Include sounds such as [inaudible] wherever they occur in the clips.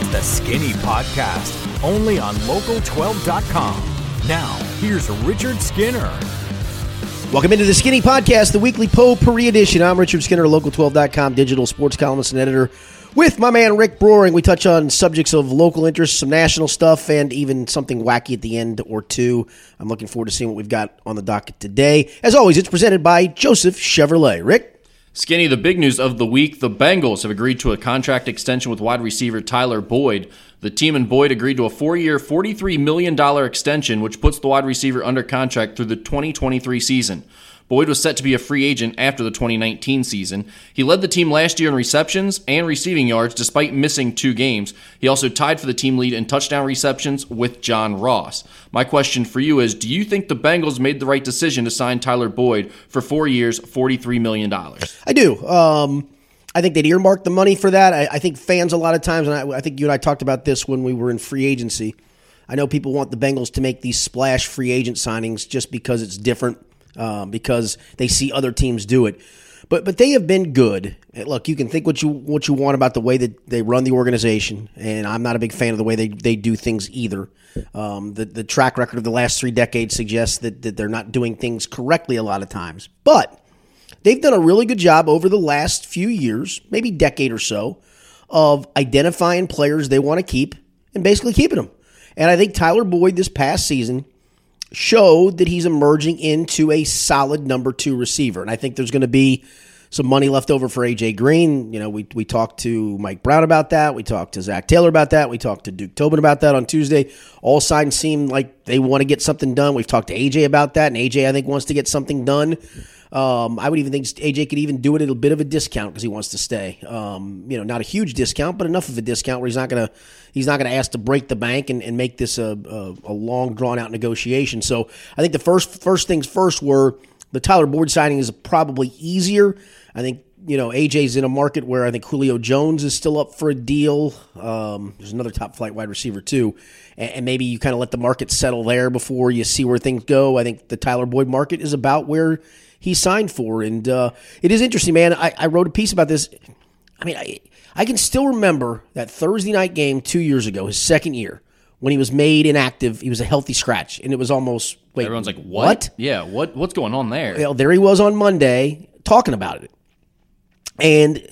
It's the Skinny Podcast, only on Local12.com. Now, here's Richard Skinner. Welcome into the Skinny Podcast, the weekly potpourri edition. I'm Richard Skinner, Local12.com digital sports columnist and editor, with my man Rick Broering. We touch on subjects of local interest, some national stuff, and even something wacky at the end or two. I'm looking forward to seeing what we've got on the docket today. As always, it's presented by Joseph Chevrolet. Rick? Skinny, the big news of the week the Bengals have agreed to a contract extension with wide receiver Tyler Boyd. The team and Boyd agreed to a four year, $43 million extension, which puts the wide receiver under contract through the 2023 season. Boyd was set to be a free agent after the 2019 season. He led the team last year in receptions and receiving yards despite missing two games. He also tied for the team lead in touchdown receptions with John Ross. My question for you is Do you think the Bengals made the right decision to sign Tyler Boyd for four years, $43 million? I do. Um, I think they'd earmark the money for that. I, I think fans, a lot of times, and I, I think you and I talked about this when we were in free agency. I know people want the Bengals to make these splash free agent signings just because it's different um, because they see other teams do it. But but they have been good. Look, you can think what you what you want about the way that they run the organization, and I'm not a big fan of the way they, they do things either. Um, the the track record of the last three decades suggests that, that they're not doing things correctly a lot of times. But they've done a really good job over the last few years, maybe decade or so, of identifying players they want to keep and basically keeping them. And I think Tyler Boyd this past season showed that he's emerging into a solid number two receiver. And I think there's going to be some money left over for AJ Green. You know, we, we talked to Mike Brown about that. We talked to Zac Taylor about that. We talked to Duke Tobin about that on Tuesday. All signs seem like they want to get something done. We've talked to AJ about that, and AJ I think wants to get something done. Um, I would even think AJ could even do it at a bit of a discount because he wants to stay. Um, you know, not a huge discount, but enough of a discount where he's not gonna he's not gonna ask to break the bank and, and make this a, a, a long drawn out negotiation. So I think the first first things first were the Tyler Boyd signing is probably easier. I think you know AJ's in a market where I think Julio Jones is still up for a deal. Um, there's another top flight wide receiver too, and, and maybe you kind of let the market settle there before you see where things go. I think the Tyler Boyd market is about where he signed for. And uh, it is interesting, man. I, I, wrote a piece about this. I mean, I, I can still remember that Thursday night game two years ago, his second year, when he was made inactive. He was a healthy scratch, and it was almost wait. Everyone's like, what? what? Yeah, what? What's going on there? Well, there he was on Monday talking about it, and.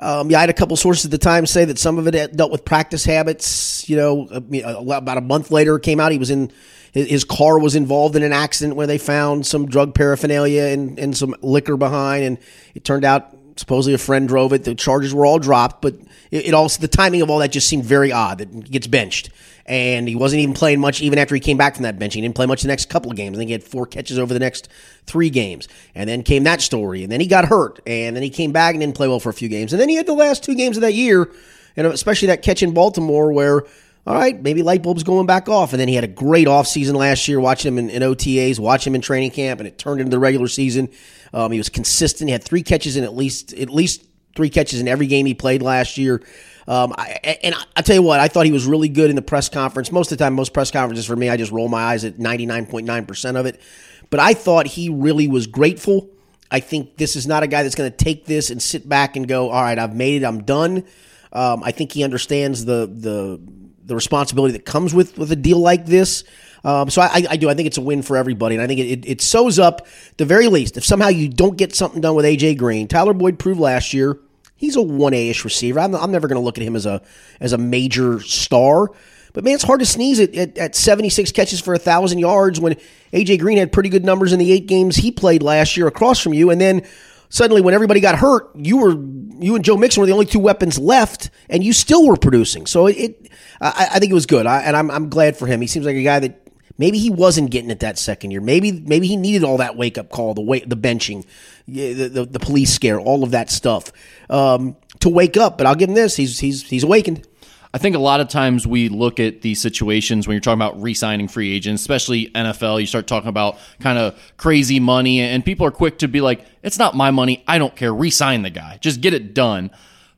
Um, yeah, I had a couple sources at the time say that some of it dealt with practice habits. You know, about a month later, it came out he was in his car was involved in an accident where they found some drug paraphernalia and, and some liquor behind, and it turned out supposedly a friend drove it. The charges were all dropped, but it, it also the timing of all that just seemed very odd. That gets benched, and he wasn't even playing much even after he came back from that bench. He didn't play much the next couple of games. I think he had four catches over the next three games, and then came that story, and then he got hurt, and then he came back and didn't play well for a few games, and then he had the last two games of that year, and especially that catch in Baltimore where all right, maybe light bulbs going back off. And then he had a great offseason last year, watching him in, in, OTAs, watching him in training camp, and it turned into the regular season. Um, he was consistent. He had three catches in at least at least three catches in every game he played last year. Um, I, and I, tell you what, I thought he was really good in the press conference. Most of the time, most press conferences for me, I just roll my eyes at 99.9% of it. But I thought he really was grateful. I think this is not a guy that's going to take this and sit back and go, all right, I've made it, I'm done. Um, I think he understands the the the responsibility that comes with with a deal like this. Um, so I, I, do. I think it's a win for everybody, and I think it, it, it sews up the very least. If somehow you don't get something done with AJ Green, Tyler Boyd proved last year he's a one A ish receiver. I'm, I'm never going to look at him as a as a major star, but man, it's hard to sneeze at, at, at 76 catches for a thousand yards when AJ Green had pretty good numbers in the eight games he played last year across from you, and then suddenly when everybody got hurt, you were you and Joe Mixon were the only two weapons left, and you still were producing. So it, it I, I, think it was good, I, and I'm I'm glad for him. He seems like a guy that maybe he wasn't getting it that second year. Maybe maybe he needed all that wake up call, the wait, the benching, the, the, the police scare, all of that stuff um, to wake up. But I'll give him this: he's he's he's awakened. I think a lot of times we look at these situations when you're talking about re-signing free agents, especially NFL. You start talking about kind of crazy money, and people are quick to be like, "It's not my money. I don't care. Re-sign the guy. Just get it done."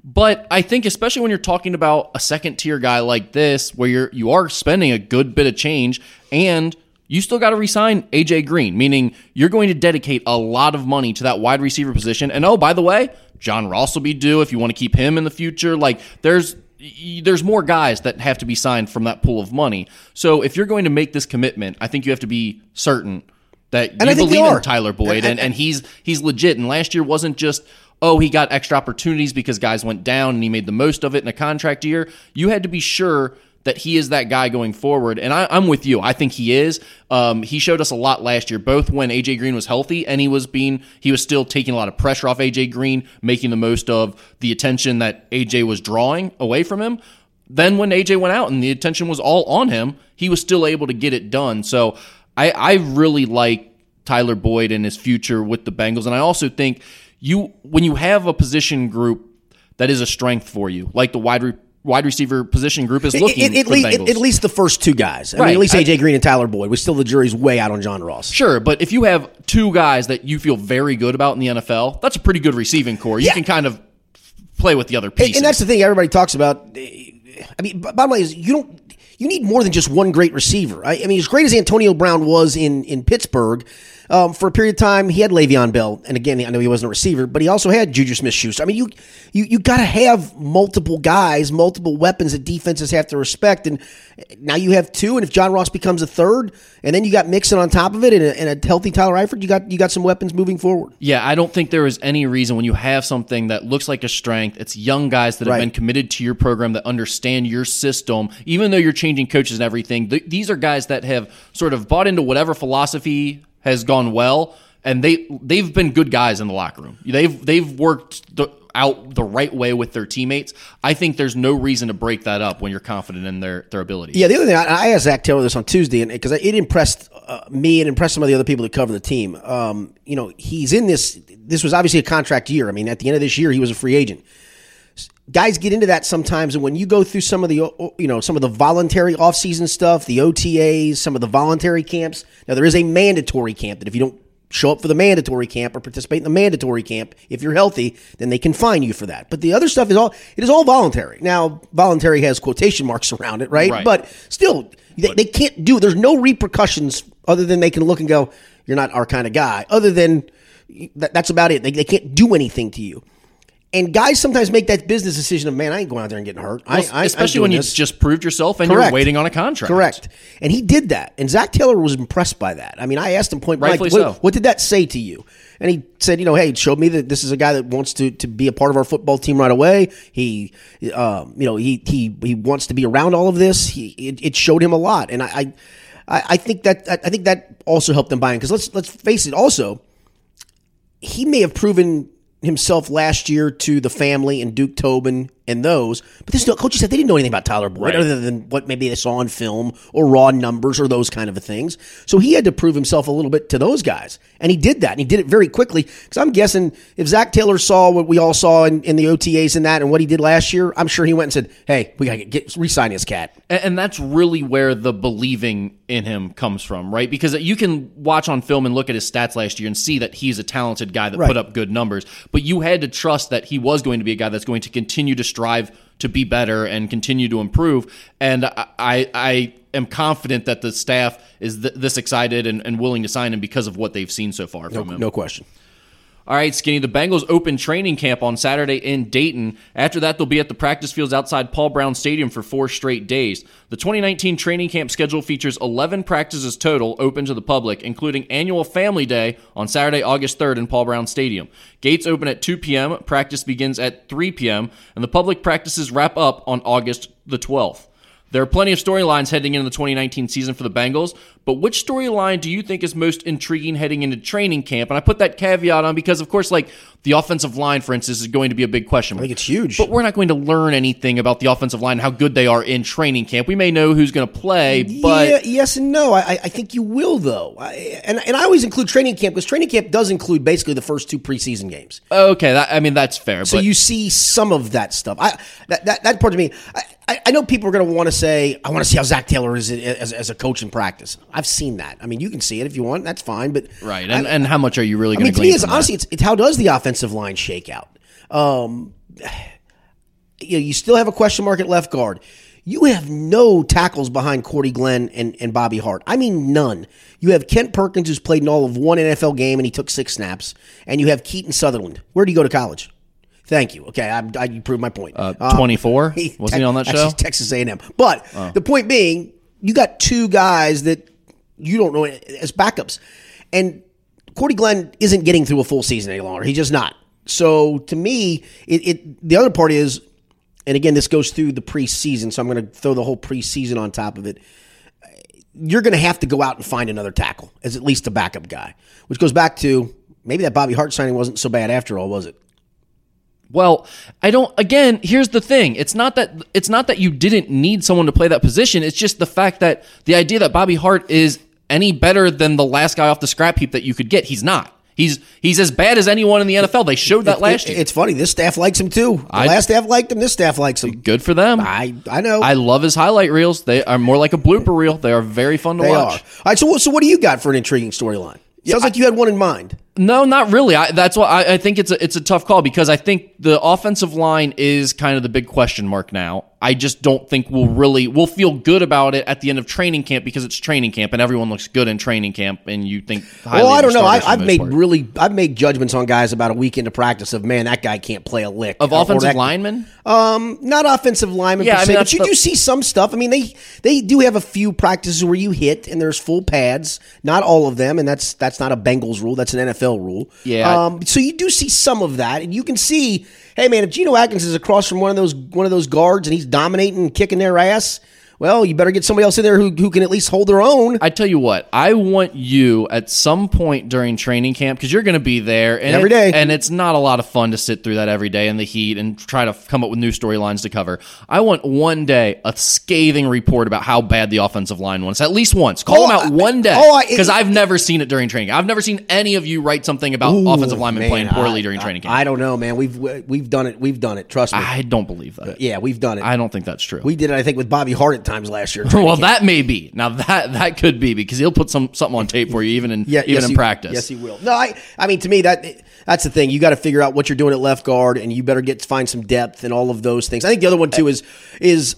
But I think especially when you're talking about a second tier guy like this, where you're you are spending a good bit of change, and you still got to resign AJ Green, meaning you're going to dedicate a lot of money to that wide receiver position. And oh, by the way, John Ross will be due if you want to keep him in the future. Like there's there's more guys that have to be signed from that pool of money. So if you're going to make this commitment, I think you have to be certain that I you believe in Tyler Boyd And- and, and he's he's legit. And last year wasn't just oh he got extra opportunities because guys went down and he made the most of it in a contract year. You had to be sure that he is that guy going forward. And I, I'm with you. I think he is. Um, he showed us a lot last year, both when AJ Green was healthy and he was being he was still taking a lot of pressure off AJ Green, making the most of the attention that AJ was drawing away from him. Then when AJ went out and the attention was all on him, he was still able to get it done. So I, I really like Tyler Boyd and his future with the Bengals. And I also think you when you have a position group that is a strength for you, like the wide re, wide receiver position group is looking At, at, for Bengals. at, least the first two guys. I mean, Right. at least I- AJ Green and Tyler Boyd. We still the jury's way out on John Ross. Sure, but if you have two guys that you feel very good about in the NFL, that's a pretty good receiving corps. You Yeah. can kind of play with the other And, pieces. and that's the thing everybody talks about. I mean, bottom line is you don't. You need more than just one great receiver. I, I mean, as great as Antonio Brown was in in Pittsburgh, um, for a period of time, he had Le'Veon Bell, and again, I know he wasn't a receiver, but he also had Juju Smith-Schuster. I mean, you you you got to have multiple guys, multiple weapons that defenses have to respect, and now you have two. And if John Ross becomes a third, and then you got Mixon on top of it, and a, and a healthy Tyler Eifert, you got you got some weapons moving forward. Yeah, I don't think there is any reason when you have something that looks like a strength, it's young guys that have Right. been committed to your program that understand your system, even though you're changing coaches and everything. Th- these are guys that have sort of bought into whatever philosophy has gone well, and they they've been good guys in the locker room. They've they've worked the, out the right way with their teammates. I think there's no reason to break that up when you're confident in their their ability. Yeah, the other thing I, I asked Zac Taylor this on Tuesday, and because it impressed uh, me and impressed some of the other people that cover the team. Um, you know, he's in this. This was obviously a contract year. I mean, at the end of this year, he was a free agent. Guys get into that sometimes, and when you go through some of the, you know, some of the voluntary offseason stuff, the OTAs, some of the voluntary camps. Now, there is a mandatory camp that if you don't show up for the mandatory camp or participate in the mandatory camp, if you're healthy, then they can fine you for that. But the other stuff is all it is all voluntary. Now, voluntary has quotation marks around it, right? Right. But still, they, they can't do. There's no repercussions other than they can look and go, "You're not our kind of guy." Other than that, that's about it. They, they can't do anything to you. And guys sometimes make that business decision of, "Man, I ain't going out there and getting hurt." I, Well, I, I'm especially when you this." just proved yourself and Correct. you're waiting on a contract. Correct. And he did that. And Zac Taylor was impressed by that. I mean, I asked him point blank, what, so. what did that say to you? And he said, you know, hey, it showed me that this is a guy that wants to, to be a part of our football team right away. He, um, you know, he, he, he wants to be around all of this. He, it, it showed him a lot. And I, I, I I think that, I think that also helped him buy in. Cause let's, let's face it also, he may have proven himself last year to the family and Duke Tobin and those, but this coach said they didn't know anything about Tyler Boyd Right. other than what maybe they saw on film or raw numbers or those kind of things. So he had to prove himself a little bit to those guys, and he did that, and he did it very quickly. Because I'm guessing if Zac Taylor saw what we all saw in, in the OTAs and that, and what he did last year, I'm sure he went and said, "Hey, we got to get re-sign his cat." And, and that's really where the believing in him comes from, right? Because you can watch on film and look at his stats last year and see that he's a talented guy that Right. put up good numbers. But you had to trust that he was going to be a guy that's going to continue to strive to be better and continue to improve. And I, I, am confident that the staff is th- this excited and, and willing to sign him because of what they've seen so far from him. No question. All right, Skinny. The Bengals open training camp on Saturday in Dayton. After that, they'll be at the practice fields outside Paul Brown Stadium for four straight days. The 2019 training camp schedule features 11 practices total open to the public, including annual Family Day on Saturday, August 3rd in Paul Brown Stadium. Gates open at 2 p.m., practice begins at 3 p.m., and the public practices wrap up on August the 12th. There are plenty of storylines heading into the 2019 season for the Bengals, but which storyline do you think is most intriguing heading into training camp? And I put that caveat on because, of course, like the offensive line, for instance, is going to be a big question. I think it's huge. But we're not going to learn anything about the offensive line, how good they are in training camp. We may know who's going to play, but yeah, yes and no. I, I- think you will though, I, and and I always include training camp because training camp does include basically the first two preseason games. okay, that, I mean that's fair. So but you see some of that stuff. I that that, that part to me. I, I, know people are going to want to say, I want to see how Zac Taylor is as, as a coach in practice. I've seen that. I mean, you can see it if you want. That's fine. But right, and, I, and how much are you really I going mean, to to me, it's honestly, it's, it's how does the offensive line shakeout. Um, you, know, you still have a question mark at left guard. You have no tackles behind Cordy Glenn and, and Bobby Hart. I mean, none. You have Kent Perkins, who's played in all of one NFL game and he took six snaps, and you have Keaton Sutherland. Where do you go to college? Thank you. Okay, I, I, you proved my point. Uh, 24? [laughs] Wasn't he on that actually, show? Texas A&M. But the point being, you got two guys that you don't know as backups, and Cordy Glenn isn't getting through a full season any longer. He's just not. So to me, it, it the other part is, and again, this goes through the preseason. So I'm going to throw the whole preseason on top of it. You're going to have to go out and find another tackle as at least a backup guy, which goes back to maybe that Bobby Hart signing wasn't so bad after all, was it? Well, I don't again, here's the thing. It's not that it's not that you didn't need someone to play that position. It's just the fact that the idea that Bobby Hart is any better than the last guy off the scrap heap that you could get. He's not. He's he's as bad as anyone in the NFL. They showed that last It- year. It's funny. This staff likes him too. The I- last staff liked him. This staff likes him. Good for them. I I know. I love his highlight reels. They are more like a blooper reel. They are very fun to they are. watch. All right. So so what do you got for an intriguing storyline? Sounds like you had one in mind. No, not really. I, that's why I, I think it's a it's a tough call because I think the offensive line is kind of the big question mark now. I just don't think we'll really we'll feel good about it at the end of training camp because it's training camp and everyone looks good in training camp and you think. Well, I don't know. I, starters for the I've made part. really I've made judgments on guys about a week into practice of man that guy can't play a lick of offensive that- linemen. Um, not offensive linemen Yeah, per I se, mean, but you the- do see some stuff. I mean, they they do have a few practices where you hit and there's full pads. Not all of them, and that's that's not a Bengals rule. That's an NFL rule. Yeah. Um, so you do see some of that, and you can see, hey man, if Geno Atkins is across from one of those one of those guards and he's dominating and kicking their ass, well, you better get somebody else in there who who can at least hold their own. I tell you what, I want you at some point during training camp because you're going to be there and Every it- and it's not a lot of fun to sit through that every day in the heat and try to come up with new storylines to cover. I want one day a scathing report about how bad the offensive line was. At least once, call Oh, them out I- one day oh, I- because I've never seen it during training. I've never seen any of you write something about Ooh, offensive linemen man, playing poorly I- during training camp. I don't know, man. We've we've done it. We've done it. Trust me. I, don't believe that. yeah, we've done it. I don't think that's true. we did it, I think, with Bobby Hart at times last year. [laughs] well, that may be now that that could be because he'll put some something on tape for you even in Yeah, even yes, in he- practice. Yes, he will. No, I, I mean, to me, that that's the thing. You got to figure out what you're doing at left guard, and you better get find some depth and all of those things. I think the other one too is is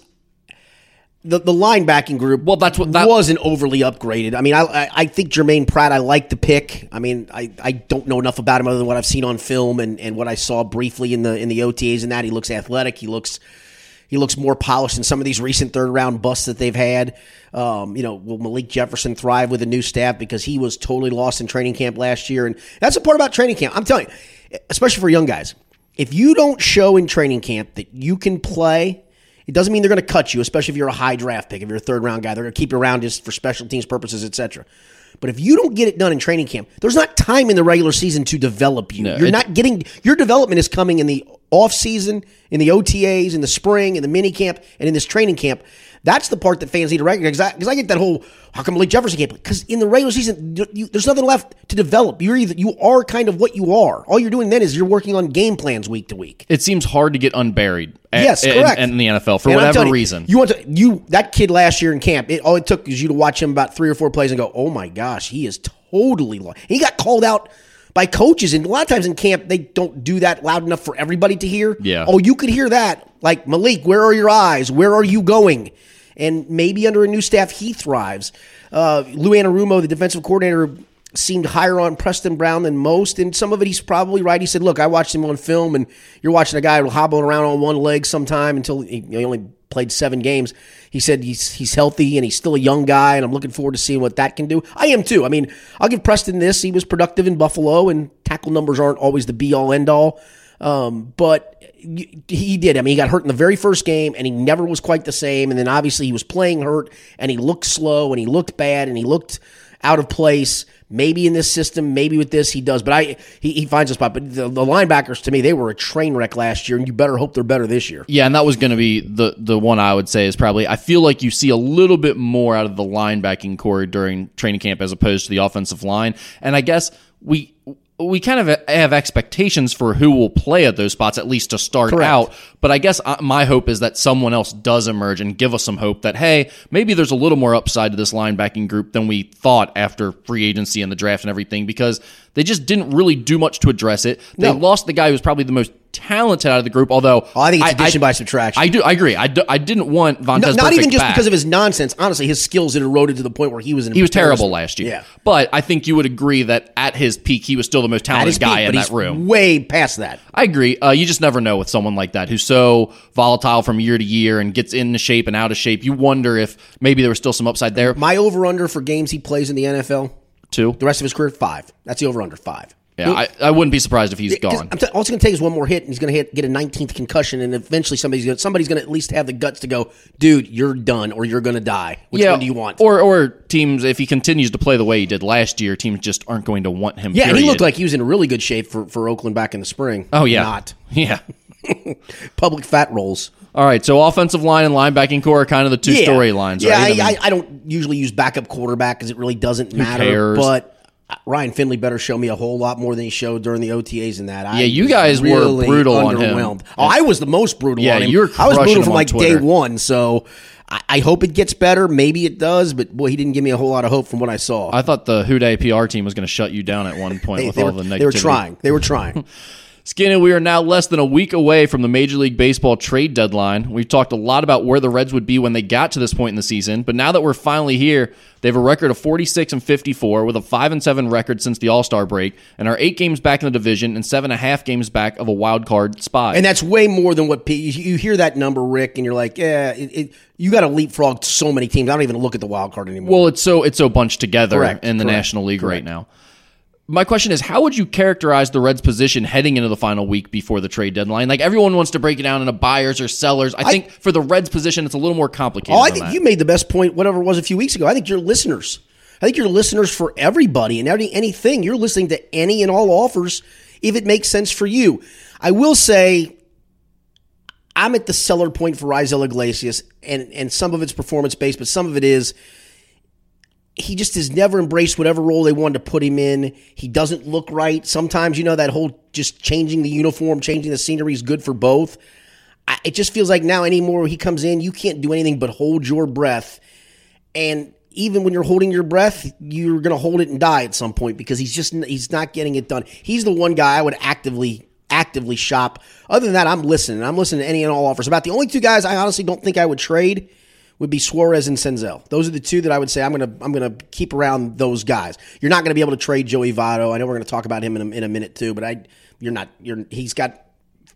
the the linebacking group. Well, that's what- that- wasn't overly upgraded. I mean, I, I I think Germaine Pratt. I like the pick. I mean, I, I don't know enough about him other than what I've seen on film and, and what I saw briefly in the in the OTAs and that he looks athletic. He looks he looks more polished than some of these recent third round busts that they've had. Um, you know, will Malik Jefferson thrive with a new staff because he was totally lost in training camp last year? And that's the part about training camp. I'm telling you, especially for young guys, if you don't show in training camp that you can play, it doesn't mean they're going to cut you, especially if you're a high draft pick. If you're a third round guy, they're going to keep you around just for special teams purposes, etc. But if you don't get it done in training camp, there's not time in the regular season to develop you. you're not getting your development is coming in the off season, in the OTAs, in the spring, in the mini camp, and in this training camp. That's the part that fans need to recognize. Because I, I, get that whole how come Malik Jefferson can't play? Because in the regular season, you, there's nothing left to develop. You're either you are kind of what you are. All you're doing then is you're working on game plans week to week. it seems hard to get unburied. Yes, correct. In, the NFL for And whatever you, reason. You want to you that kid last year in camp. It, all it took is you to watch him about three or four plays and go, "Oh my gosh, he is totally lost." He got called out by coaches, and a lot of times in camp they don't do that loud enough for everybody to hear. Yeah. Oh, you could hear that, like Malik. Where are your eyes? Where are you going? And maybe under a new staff, he thrives. Uh, Lou Anarumo, the defensive coordinator, seemed higher on Preston Brown than most, and some of it he's probably right. He said, "Look, I watched him on film, and you're watching a guy hobbling around on one leg sometime until he, he only played seven games." He said he's he's healthy and he's still a young guy, and I'm looking forward to seeing what that can do. I am too. I mean, I'll give Preston this. He was productive in Buffalo, and tackle numbers aren't always the be all end all. Um, but he did. I mean, he got hurt in the very first game, and he never was quite the same. And then obviously he was playing hurt, and he looked slow, and he looked bad, and he looked out of place. Maybe in this system, maybe with this he does. But I he, he finds a spot. But the, the linebackers to me, they were a train wreck last year, and you better hope they're better this year. Yeah, and that was going to be the the one I would say is probably. I feel like you see a little bit more out of the linebacking corps during training camp as opposed to the offensive line, and I guess we we kind of have expectations for who will play at those spots at least to start Correct. out. But I guess uh, my hope is that someone else does emerge and give us some hope that hey, maybe there's a little more upside to this linebacking group than we thought after free agency and the draft and everything because they just didn't really do much to address it. They No. lost the guy who was probably the most talented out of the group. Although Oh, I think it's addition by subtraction. I do. I agree. I, do, I didn't want Vontaze. No, not even just back. because of his nonsense. Honestly, his skills had eroded to the point where he was. An He was terrible last year. Yeah, But I think you would agree that at his peak, he was still the most talented guy peak, in that room. way past that. I agree. Uh, you just never know with someone like that who's so volatile from year to year and gets into shape and out of shape. You wonder if maybe there was still some upside there My over under for games he plays in the NFL, two. the rest of his career, five. That's the over under five. Yeah, I, I wouldn't be surprised if he's gone. I'm t- all it's going to take is one more hit, and he's going to hit get a 19th concussion, and eventually somebody's gonna, somebody's going to at least have the guts to go, dude, you're done, or you're going to die. Which one do you want? Or or teams if he continues to play the way he did last year, teams just aren't going to want him. yeah, he looked like he was in really good shape for, for Oakland back in the spring. Oh yeah, not [laughs] yeah. [laughs] public fat rolls. All right, so offensive line and linebacking corps are kind of the two yeah. storylines, Yeah, right? I, I I, I don't usually use backup quarterback because it really doesn't matter. cares? But Ryan Finley better show me a whole lot more than he showed during the OTAs and that. I Yeah, you guys were brutal on him. Oh, I was the most brutal Yeah, on him. you were I was brutal from like day one. So I, I hope it gets better. Maybe it does, but boy, he didn't give me a whole lot of hope from what I saw. I thought the Houday PR team was going to shut you down at one [laughs] point they, with they all were, the negativity. they were trying. They were trying. [laughs] Skinny, we are now less than a week away from the Major League Baseball trade deadline. We've talked a lot about where the Reds would be when they got to this point in the season, but now that we're finally here, they have a record of 46 and 54 with a 5 and 7 record since the All Star break and are eight games back in the division and seven and a half games back of a wild card spot. And that's way more than what P- you, hear that number, Rick, and you're like, yeah, it, it, you got to leapfrog so many teams. I don't even look at the wild card anymore. well, it's so it's so bunched together Correct, in the correct, National League right now. My question is, how would you characterize the Reds' position heading into the final week before the trade deadline? Like everyone wants to break it down into buyers or sellers. I, think for the Reds' position, it's a little more complicated. Oh, I think that. you made the best point, whatever it was a few weeks ago. I think your listeners, I think your listeners for everybody and any, anything, you're listening to any and all offers if it makes sense for you. I will say, I'm at the seller point for Raisel Iglesias, and, and some of it's performance based, but some of it is he just has never embraced whatever role they wanted to put him in. He doesn't look right. Sometimes, you know, that whole just changing the uniform, changing the scenery is good for both. I, it just feels like now anymore he comes in, you can't do anything but hold your breath. And even when you're holding your breath, you're going to hold it and die at some point because he's just he's not getting it done. He's the one guy I would actively actively shop. Other than that, I'm listening. I'm listening to any and all offers. About the only two guys I honestly don't think I would trade would be Suarez and Senzel. Those are the two that I would say I'm gonna I'm gonna keep around those guys. You're not gonna be able to trade Joey Votto. I know we're gonna talk about him in a, in a minute too, but I you're not you're he's got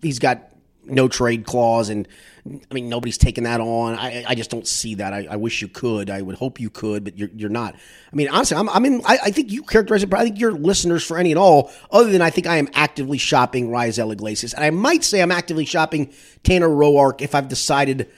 he's got no trade clause and I mean nobody's taking that on. I I just don't see that. I, I wish you could. I would hope you could, but you're you're not. I mean honestly, I'm I mean I, I think you characterize it. But I think your listeners for any and all. Other than I think I am actively shopping Raisel Iglesias, and I might say I'm actively shopping Tanner Roark if I've decided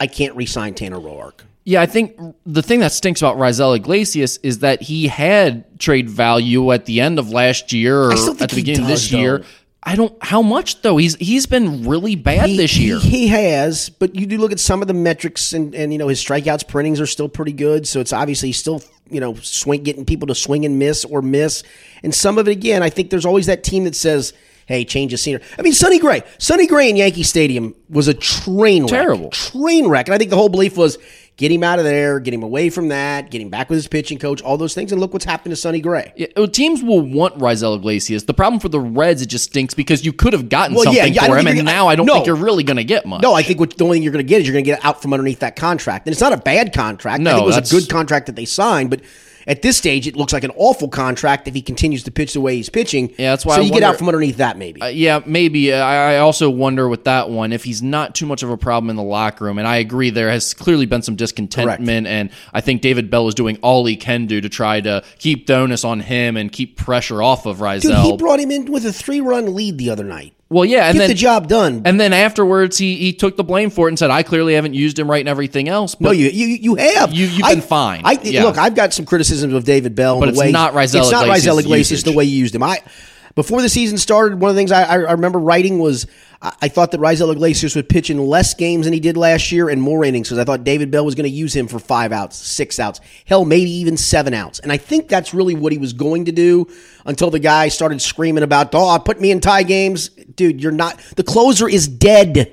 I can't re-sign Tanner Roark. Yeah, I think the thing that stinks about Raisel Iglesias is that he had trade value at the end of last year or at the he beginning of this does, year. though. I don't how much though. He's he's been really bad He- this year. He, he has, but you do look at some of the metrics, and, and you know his strikeouts printings are still pretty good. So it's obviously he's still you know swing getting people to swing and miss or miss, and some of it again. I think there's always that team that says, "Hey, change the scenery." I mean, Sonny Gray, Sonny Gray in Yankee Stadium was a train wreck, Terrible. train wreck, and I think the whole belief was get him out of there, get him away from that, get him back with his pitching coach, all those things, and look what's happened to Sonny Gray. Yeah, teams will want Raisel Iglesias. The problem for the Reds, it just stinks because you could have gotten Well, yeah, something yeah, I for him, and now I don't no. think you're really going to get much. No, I think what, the only thing you're going to get is you're going to get out from underneath that contract. And it's not a bad contract. No, I think it was a good contract that they signed, but at this stage, it looks like an awful contract if he continues to pitch the way he's pitching. Yeah, that's why So I you get out from underneath that, maybe. Uh, yeah, maybe. Uh, I, I also wonder with that one if he's not too much of a problem in the locker room. And I agree, there has clearly been some discontentment, and I think David Bell is doing all he can do to try to keep the onus on him and keep pressure off of Dude, Raisel. he brought him in with a three-run lead the other night. Well, yeah, and Get then the job done. and then afterwards, he he took the blame for it and said, "I clearly haven't used him right and everything else." But no, you you you have. You- you've I- been fine. I Yeah. look. I've got some criticisms of David Bell, But the it's way not Raisel It's not Raisel Iglesias the way you used him. I before the season started, one of the things I I remember writing was I, thought that Raisel Iglesias would pitch in less games than he did last year and more innings because I thought David Bell was going to use him for five outs, six outs, hell, maybe even seven outs. And I think that's really what he was going to do until the guy started screaming about, "Oh, put me in tie games, dude. You're not. The closer is dead."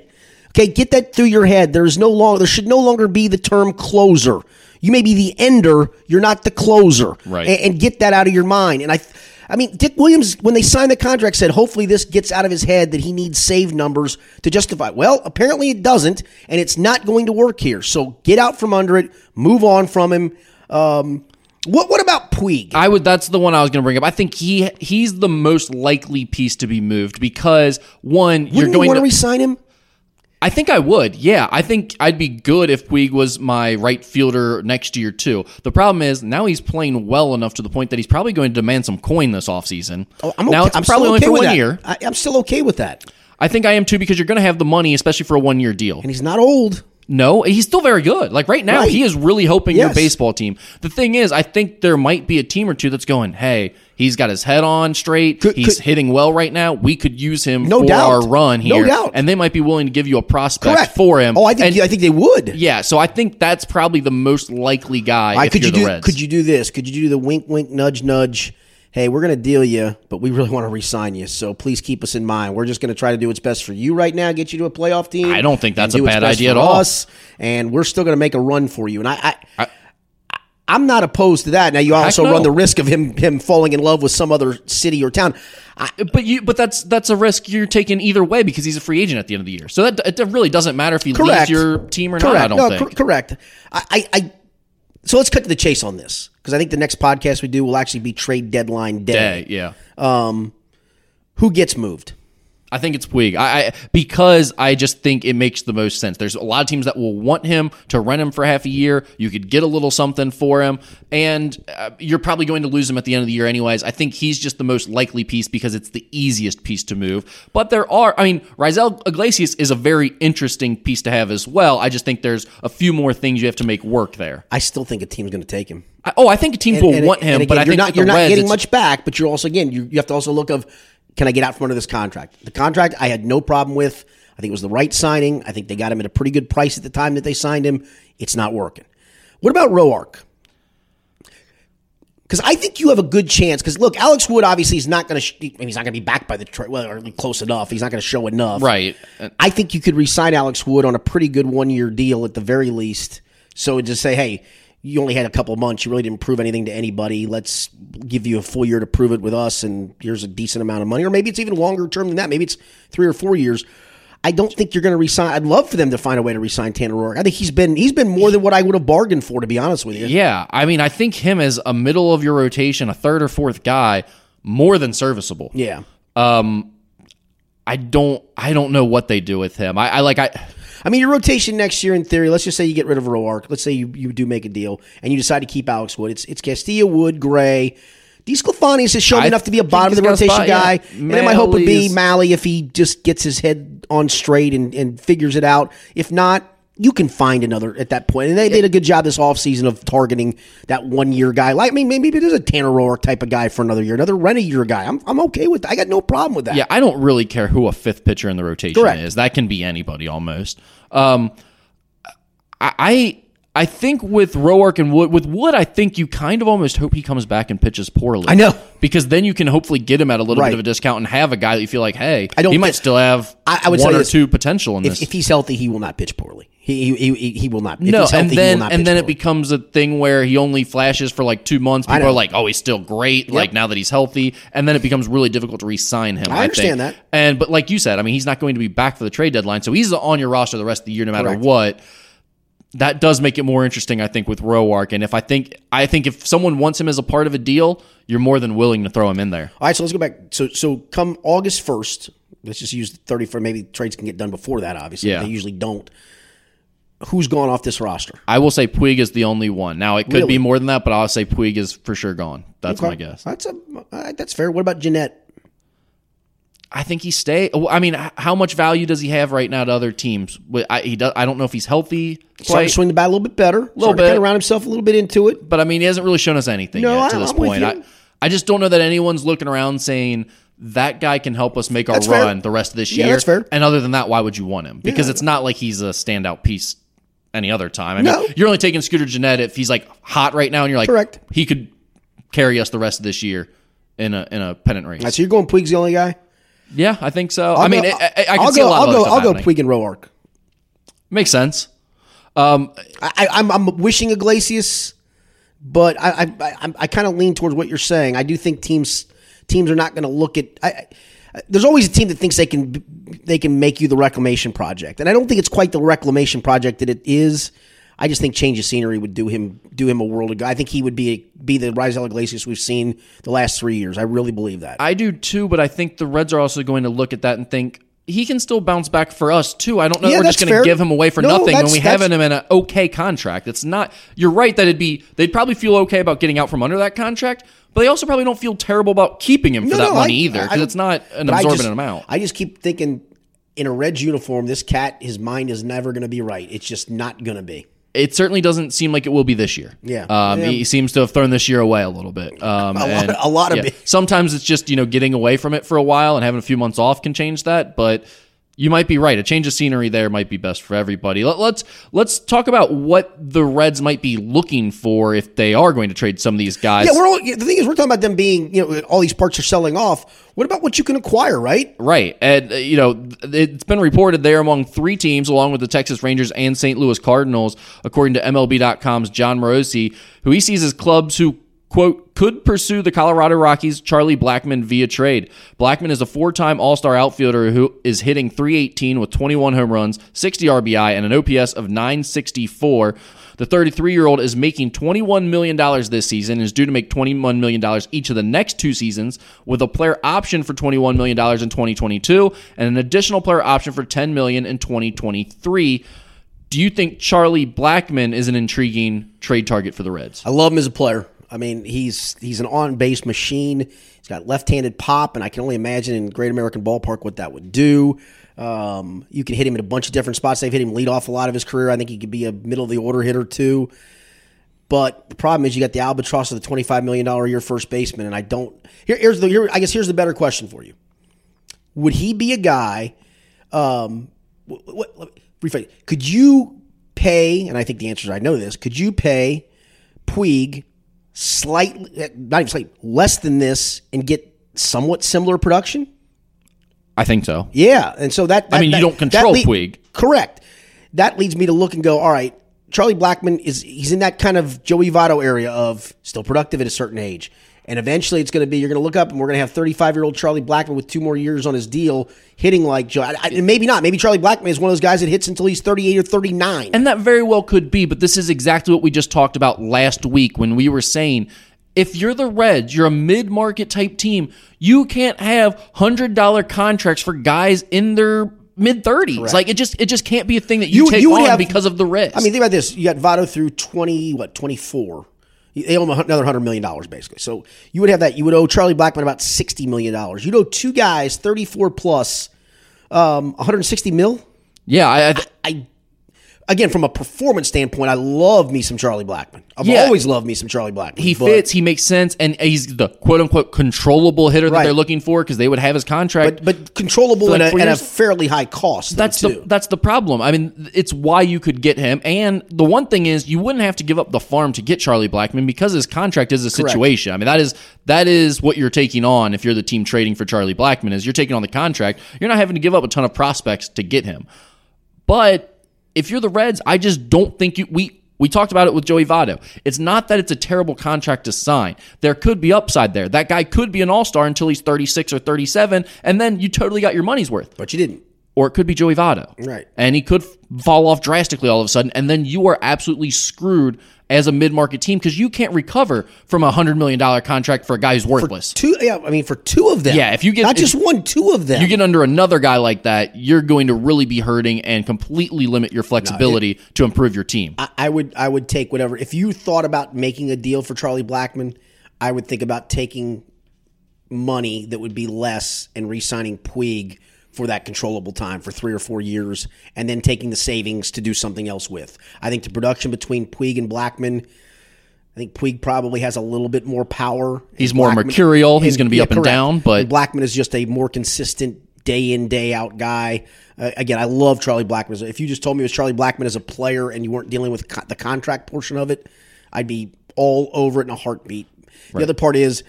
Okay, get that through your head. There is no longer there should no longer be the term closer. You may be the ender, you're not the closer. Right. And, and get that out of your mind. And I I mean, Dick Williams, when they signed the contract, said hopefully this gets out of his head that he needs save numbers to justify. Well, apparently it doesn't, and it's not going to work here. So get out from under it, move on from him. Um, what what about Puig? I would. That's the one I was going to bring up. I think he he's the most likely piece to be moved because one, you're Wouldn't going you want to. to resign him? I think I would. Yeah, I think I'd be good if Puig was my right fielder next year too. The problem is now he's playing well enough to the point that he's probably going to demand some coin this offseason. Oh, I'm okay. now it's I'm probably only okay for with one that. year. I, I'm still okay with that. I think I am too because you're going to have the money, especially for a one year deal. And he's not old. No, he's still very good. Like right now, Right. he is really helping your baseball team. The thing is, I think there might be a team or two that's going, "Hey, he's got his head on straight. Could- he's could- hitting well right now. We could use him No for doubt. our run here. No doubt. and they might be willing to give you a prospect Correct for him. Oh, I think And- I think they would. yeah. So I think that's probably the most likely guy. If could you're you the do Reds. could you do this? Could you do the wink wink nudge nudge? Hey, we're going to deal you, but we really want to resign you. So please keep us in mind. We're just going to try to do what's best for you right now, get you to a playoff team. I don't think that's a bad idea at all. Us, and we're still going to make a run for you. And I, I, I am not opposed to that. Now you also run the risk of him him falling in love with some other city or town. I, But you, but that's that's a risk you're taking either way because he's a free agent at the end of the year. So that it really doesn't matter if he leaves your team or correct. not. I don't no, think. cor- correct. I, I, so let's cut to the chase on this because I think the next podcast we do will actually be trade deadline day. Day, yeah. Um, who gets moved? I think it's Puig. I, I because I just think it makes the most sense. There's a lot of teams that will want him to rent him for half a year. You could get a little something for him, and uh, you're probably going to lose him at the end of the year anyways. I think he's just the most likely piece because it's the easiest piece to move. But there are, I mean, Raisel Iglesias is a very interesting piece to have as well. I just think there's a few more things you have to make work there. I still think a team's going to take him. I, oh, I think a teams will And- want him, and but I you're think not you're not Reds, getting much back. But you're also again you, you have to also look of can I get out from under this contract? The contract I had no problem with. I think it was the right signing. I think they got him at a pretty good price at the time that they signed him. It's not working. What about Roark? Because I think you have a good chance. Because look, Alex Wood obviously is not going to. Sh- I mean, he's not going to be back by the trade. Well, or close enough. He's not going to show enough. right. I think you could re-sign Alex Wood on a pretty good one-year deal at the very least. So just say, hey, you only had a couple months. You really didn't prove anything to anybody. Let's give you a full year to prove it with us, and here's a decent amount of money. Or maybe it's even longer term than that. Maybe it's three or four years. I don't think you're going to resign. I'd love for them to find a way to resign Tanner Roark. I think he's been he's been more than what I would have bargained for, to be honest with you. Yeah, I mean, I think him as a middle of your rotation, a third or fourth guy, more than serviceable. Yeah. Um, I don't, I don't know what they do with him. I, I like, I, I mean, your rotation next year, in theory, let's just say you get rid of Roark. Let's say you, you do make a deal and you decide to keep Alex Wood. It's it's Castillo, Wood, Gray. DeSclafani has shown I enough to be a bottom of the he's got a rotation spot, yeah. guy. And then my hope would be Mahle if he just gets his head on straight and, and figures it out. If not, you can find another at that point. And they did a good job this offseason of targeting that one year guy. Like, I mean, maybe it is a Tanner Roark type of guy for another year, another rent a year guy. I'm, I'm okay with that. I got no problem with that. yeah, I don't really care who a fifth pitcher in the rotation Correct. is. That can be anybody almost. Um, I, I, think with Roark and Wood, with Wood, I think you kind of almost hope he comes back and pitches poorly. I know. because then you can hopefully get him at a little Right. bit of a discount and have a guy that you feel like, hey, I don't he might still have I- I would one or this. two potential in If, this. if he's healthy, he will not pitch poorly. He, he, he, he will not. No, healthy, and then and then it becomes a thing where he only flashes for like two months. People are like, "Oh, he's still great." Like now that he's healthy, and then it becomes really difficult to re-sign him. I I, understand think. that. And but like you said, I mean, he's not going to be back for the trade deadline, so he's on your roster the rest of the year, no matter Correct. what. That does make it more interesting, I think, with Roark. And if I think, I think if someone wants him as a part of a deal, you're more than willing to throw him in there. All right, so let's go back. So so come August first, let's just use thirty for maybe trades can get done before that. Obviously, Yeah. they usually don't. Who's gone off this roster? I will say Puig is the only one. Now it could Really? be more than that, but I'll say Puig is for sure gone. That's my guess. That's a that's fair. What about Gennett? I think he stay. I mean, how much value does he have right now to other teams? I, he does, I don't know if he's healthy, Starting to swing the bat a little bit better. A little bit. Kind of round himself a little bit into it. but I mean, he hasn't really shown us anything No, yet to I- this I'm point. I, I just don't know that anyone's looking around saying that guy can help us make our That's fair. run the rest of this Yeah, year. that's fair. And other than that, why would you want him? Because Yeah. it's not like he's a standout piece any other time. I mean, No. you're only taking Scooter Gennett if he's like hot right now, and you're like, Correct. He could carry us the rest of this year in a in a pennant race. Right, so you're going Puig's the only guy. Yeah, I think so. I'll I mean, go- I, I, I can I'll see go, a lot I'll of go. I'll go happening. Puig and Roark. Makes sense. Um, I, I, I'm, I'm wishing Iglesias, but I I, I, I kind of lean towards what you're saying. I do think teams teams are not going to look at. I, I, there's always a team that thinks they can they can make you the reclamation project, and I don't think it's quite the reclamation project that it is. I just think change of scenery would do him do him a world of good. I think he would be be the Raisel Iglesias we've seen the last three years. I really believe that. I do too, but I think the Reds are also going to look at that and think he can still bounce back for us too. I don't know. Yeah, we're just going to give him away for No, nothing when we have him in an okay contract. It's not. You're right that it'd be. They'd probably feel okay about getting out from under that contract, but they also probably don't feel terrible about keeping him for No, that no, money I- either because it's not an absorbent just- amount. I just keep thinking in a Reds uniform, this cat, his mind is never going to be right. It's just not going to be. It certainly doesn't seem like it will be this year. Yeah. Um, Yeah. He seems to have thrown this year away a little bit. Um, [laughs] A lot- [laughs] a lot of yeah, it. Sometimes it's just you know getting away from it for a while and having a few months off can change that, but. You might be right. A change of scenery there might be best for everybody. Let, let's let's talk about what the Reds might be looking for if they are going to trade some of these guys. Yeah, we're all, the thing is, we're talking about them being, you know, all these parts are selling off. What about what you can acquire, right? Right. And, uh, you know, it's been reported they're among three teams, along with the Texas Rangers and St. Louis Cardinals, according to MLB.com's Jon Morosi, who he sees as clubs who, quote, could pursue the Colorado Rockies' Charlie Blackmon via trade. Blackmon is a four time All Star outfielder who is hitting 318 with 21 home runs, 60 RBI, and an OPS of 964. The 33 year old is making $21 million this season and is due to make $21 million each of the next two seasons, with a player option for $21 million in 2022 and an additional player option for 10 million in 2023. Do you think Charlie Blackmon is an intriguing trade target for the Reds? I love him as a player. I mean, he's he's an on base machine. He's got left handed pop, and I can only imagine in Great American Ballpark what that would do. Um, you can hit him in a bunch of different spots. They've hit him lead off a lot of his career. I think he could be a middle of the order hitter too. But the problem is you got the albatross of the twenty five million dollar a year first baseman, and I don't. Here, here's the. Here, I guess here's the better question for you. Would he be a guy? Um, what, what, rephrase. Could you pay? And I think the answer is I know this. Could you pay Puig slightly, not even slightly, less than this, and get somewhat similar production? I think so. Yeah, and so that, that I mean, you don't control that Puig. Correct. That leads me to look and go. All right, Charlie Blackmon is he's in that kind of Joey Votto area of still productive at a certain age, and eventually it's going to be you're going to look up and we're going to have 35 year old Charlie Blackmon with two more years on his deal hitting like Joe. I, I- and maybe not. Maybe Charlie Blackmon is one of those guys that hits until he's 38 or 39. And that very well could be, but this is exactly what we just talked about last week when we were saying if you're the Reds, you're a mid market type team, you can't have $100 contracts for guys in their mid 30s. Like it just it just can't be a thing that you, You- take you on have- because of the risk. I mean, think about this: you got Votto through twenty, what twenty four. They owe him another hundred million dollars, basically. So you would have that. You would owe Charlie Blackmon about sixty million dollars. You'd owe two guys thirty four plus, um, one hundred sixty mil. yeah, I, I, I again, from a performance standpoint, I love me some Charlie Blackmon. I've Yeah. always loved me some Charlie Blackmon. he fits, he makes sense, and he's the quote unquote controllable hitter that they're looking for because they would have his contract. but but controllable at, like a, at a fairly high cost. That's though, the that's the problem. I mean, it's why you could get him. And the one thing is, you wouldn't have to give up the farm to get Charlie Blackmon because his contract is a situation. I mean, that is that is what you're taking on if you're the team trading for Charlie Blackmon. Is you're taking on the contract. You're not having to give up a ton of prospects to get him. But if you're the Reds, I just don't think you we. We talked about it with Joey Votto. It's not that it's a terrible contract to sign. There could be upside there. That guy could be an all star until he's 36 or 37, and then you totally got your money's worth but you didn't. or it could be Joey Votto. Right. And he could fall off drastically all of a sudden, and then you are absolutely screwed as a mid market team because you can't recover from a $100 million contract for a guy who's worthless. Two, yeah, I mean, for two of them. Yeah, if you get- not if- just one, two of them. you get under another guy like that, you're going to really be hurting and completely limit your flexibility to improve your team. I, I would I would take whatever. If you thought about making a deal for Charlie Blackmon, I would think about taking money that would be less and re-signing Puig for that controllable time for three or four years, and then taking the savings to do something else with. I think the production between Puig and Blackmon. I think Puig probably has a little bit more power. He's more mercurial. He's gonna be up and correct. down, but- And Blackmon is just a more consistent day in day out guy. Uh, again, I love Charlie Blackmon. If you just told me it was Charlie Blackmon as a player and you weren't dealing with co- the contract portion of it, I'd be all over it in a heartbeat. The other part is,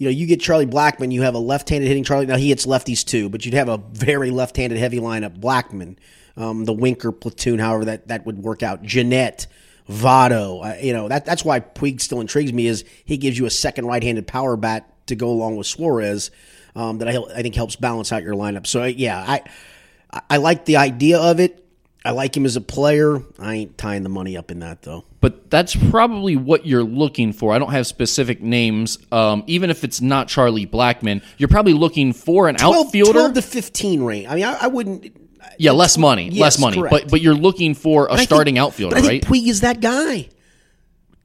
you know, you get Charlie Blackmon, you have a left-handed hitting Charlie. Now he hits lefties too, but you'd have a very left-handed heavy lineup. Blackmon, um, the Winker platoon, however that that would work out. Gennett. Votto, uh, you know that that's why Puig still intrigues me is he gives you a second right-handed power bat to go along with Suarez um, that I, I think helps balance out your lineup. So yeah, I I like the idea of it. I like him as a player. I ain't tying the money up in that though. But that's probably what you're looking for. I don't have specific names. Um, even if it's not Charlie Blackmon, you're probably looking for an 12, outfielder. 12 to 15 range. I mean, I, I wouldn't. yeah, less money, Yes, less money. correct. But but you're looking for a I think- starting outfielder, I right? think Puig is that guy.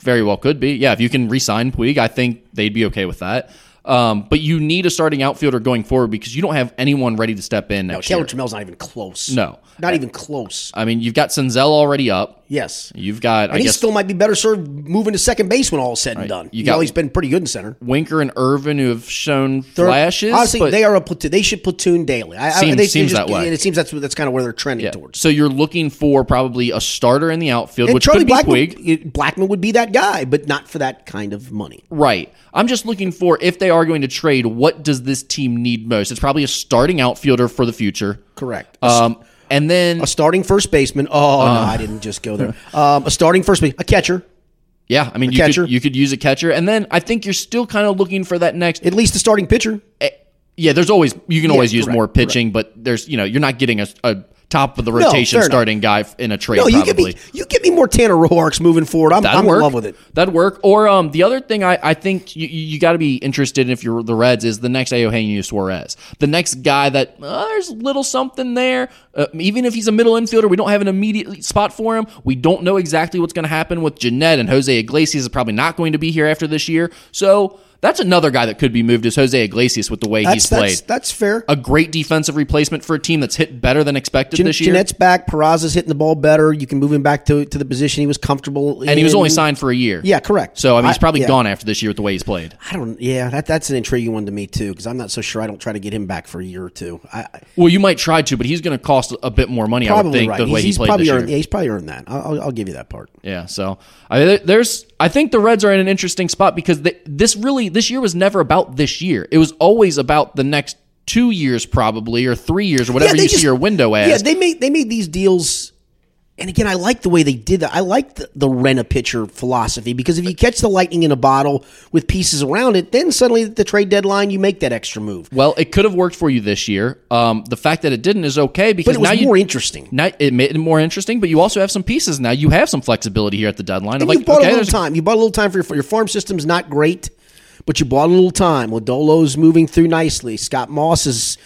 Very well could be. Yeah, if you can re-sign Puig, I think they'd be okay with that. Um, but you need a starting outfielder going forward because you don't have anyone ready to step in No, next Taylor year. Trammell's not even close. No. not even close. I mean, you've got Senzel already up. Yes, You've got, I and he guess, still might be better served moving to second base when all is said and done. You You, got- know, he's been pretty good in center. Winker and Ervin who have shown flashes. Honestly, they are a platoon. They should platoon daily. I, I- Seems- they, seems they just- that way. And it seems that's that's kind of where they're trending yeah. towards. So you're looking for probably a starter in the outfield, And which Charlie could be Blackmon, Puig. Blackmon would be that guy, but not for that kind of money. Right. I'm just looking for if they are going to trade, what does this team need most? It's probably a starting outfielder for the future. Correct. Um, and then a starting first baseman. Oh no, I didn't just go there. Um, a starting first base, a catcher, yeah, I mean you catcher. could you could use a catcher, and then I think you're still kind of looking for that next. at least a starting pitcher. yeah, there's always you can always use correct, more pitching, but there's you know you're not getting a, a top of the rotation enough. starting guy in a trade. No, you give probably. me you give me more Tanner Roarks moving forward. I'm, That'd I'm work. in love with it. That'd work. Or um, the other thing I, I think you, you got to be interested in if you're the Reds is the next Eugenio Suarez, the next guy that uh, there's a little something there. Uh, even if he's a middle infielder, we don't have an immediate spot for him. We don't know exactly what's going to happen with Gennett and Jose Iglesias is probably not going to be here after this year. So that's another guy that could be moved is Jose Iglesias with the way That's he's played. that's, that's fair. a great defensive replacement for a team that's hit better than expected Jan- this year. Gennett's back. Peraza's hitting the ball better. You can move him back to, to the position he was comfortable. and he was only signed for a year. Yeah, correct. So I mean, he's probably yeah. gone after this year with the way he's played. I don't. Yeah, that that's an intriguing one to me too because I'm not so sure. I don't try to get him back for a year or two. I, I Well, you might try to, but he's going to cost a bit more money. I would think right. the way he's, he played probably this earned. year. Yeah, he's probably earned that. I'll, I'll give you that part. Yeah, so I there's. I think the Reds are in an interesting spot because they, this really this year was never about this year. It was always about the next two years, probably or three years or whatever they you see your window as. Yeah, they made they made these deals. And again, I like the way they did that. I like the, the rent a pitcher philosophy because if you catch the lightning in a bottle with pieces around it, then suddenly at the trade deadline you make that extra move. well, it could have worked for you this year. Um, the fact that it didn't is okay because But it was now you more interesting. Now it made it more interesting, but you also have some pieces now. You have some flexibility here at the deadline. And you like, bought okay, a little time. You bought a little time for your, your farm system's not great, but you bought a little time. Lodolo's moving through nicely. Scott Moss is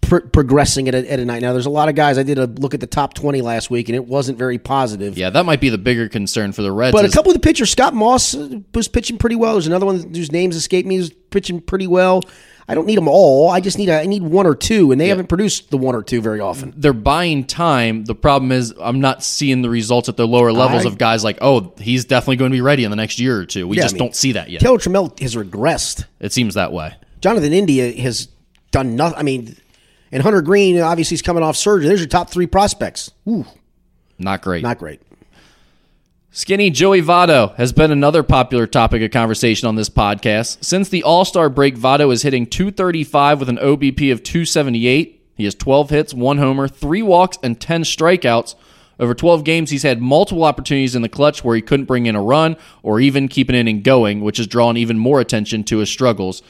pr- progressing at a, at a night. Now, there's a lot of guys. I did a look at the top 20 last week, and it wasn't very positive. yeah, that might be the bigger concern for the Reds. But a couple of the pitchers, Scott Moss uh, was pitching pretty well. There's another one whose names escape me, who's pitching pretty well. I don't need them all. I just need a, I need one or two, and they haven't produced the one or two very often. they're buying time. The problem is I'm not seeing the results at the lower levels I- of guys like, oh, he's definitely going to be ready in the next year or two. We Yeah, I just mean, don't see that yet. Taylor Trammell has regressed. It seems that way. Jonathan India has done nothing. I mean, and Hunter Greene obviously is coming off surgery. There's your top three prospects. Ooh, Not great. not great. Skinny Joey Votto has been another popular topic of conversation on this podcast. Since the All Star break, Votto is hitting 235 with an OBP of 278. He has 12 hits, one homer, three walks, and 10 strikeouts. Over 12 games, he's had multiple opportunities in the clutch where he couldn't bring in a run or even keep an inning going, which has drawn even more attention to his struggles.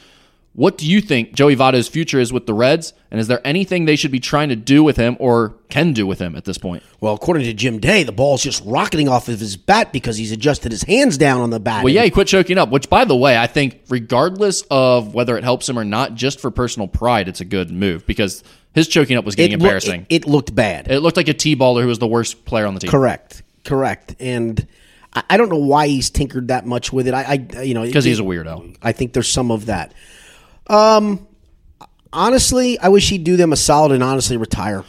What do you think Joey Votto's future is with the Reds? And is there anything they should be trying to do with him or can do with him at this point? Well, according to Jim Day, the ball's just rocketing off of his bat because he's adjusted his hands down on the bat. Well, yeah, he quit choking up, which, by the way, I think, regardless of whether it helps him or not, just for personal pride, it's a good move because his choking up was getting it embarrassing. it, it looked bad. It, looked like a T-baller who was the worst player on the team. correct, correct. And I, I don't know why he's tinkered that much with it. I, I you know, Because he's a weirdo. I think there's some of that. Um, honestly, I wish he'd do them a solid and honestly retire.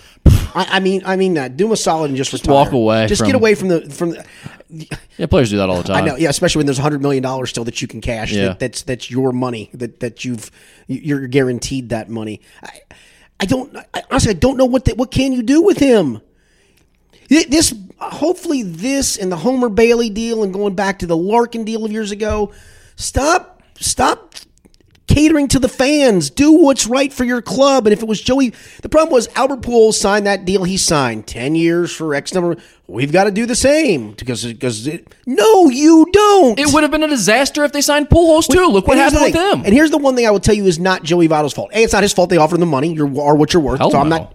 I, I mean, I mean that. Do them a solid and just, retire. walk away Just from- get away from the from. The, Yeah, players do that all the time. [laughs] I know, yeah, especially when there's a hundred million dollars still that you can cash. Yeah. That, that's that's your money. That that you've you're guaranteed that money. I, I don't I, honestly. I don't know what the, what can you do with him. This hopefully this and the Homer Bailey deal and going back to the Larkin deal of years ago. Stop stop catering to the fans. Do what's right for your club. And if it was Joey, the problem was Albert Pujols signed that deal he signed, 10 years for X number. We've got to do the same because, because it, no, you don't. It would have been a disaster if they signed Pujols too. Look what happened the with him. And here's the one thing I will tell you is not Joey Votto's fault. A, it's not his fault. They offered him the money. You are what you're worth. Hell so I'm not.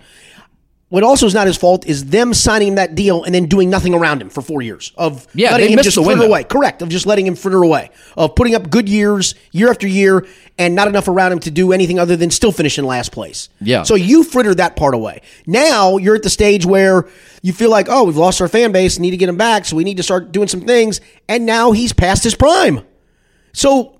What also is not his fault is them signing that deal and then doing nothing around him for four years of Yeah, letting him just the fritter away. Correct. Of just letting him fritter away. Of putting up good years year after year and not enough around him to do anything other than still finish in last place. Yeah. So you frittered that part away. Now you're at the stage where you feel like, oh, we've lost our fan base, need to get him back, so we need to start doing some things. And now he's past his prime. So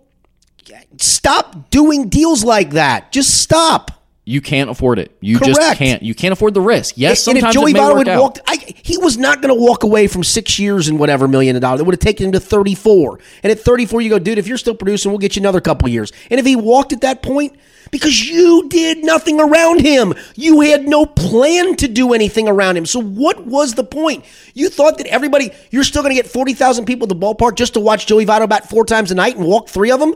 stop doing deals like that. Just stop. You can't afford it. You just can't. You can't afford the risk. Yes, and if sometimes Joey it may Votto had out. walked, I, he was not going to walk away from six years and whatever million of dollars. It would have taken him to 34. And at 34, you go, dude, if you're still producing, we'll get you another couple years. And if he walked at that point, because you did nothing around him, you had no plan to do anything around him. So what was the point? You thought that everybody, you're still going to get 40,000 people at the ballpark just to watch Joey Votto bat four times a night and walk three of them?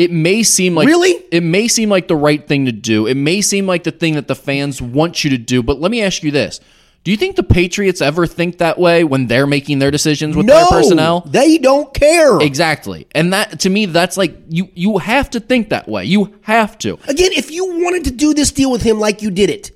It may seem like Really? it may seem like the right thing to do. It may seem like the thing that the fans want you to do. But let me ask you this: Do you think the Patriots ever think that way when they're making their decisions with their personnel? they don't care. Exactly, and that to me, that's like you you have to think that way. You have to. Again, if you wanted to do this deal with him like you did it,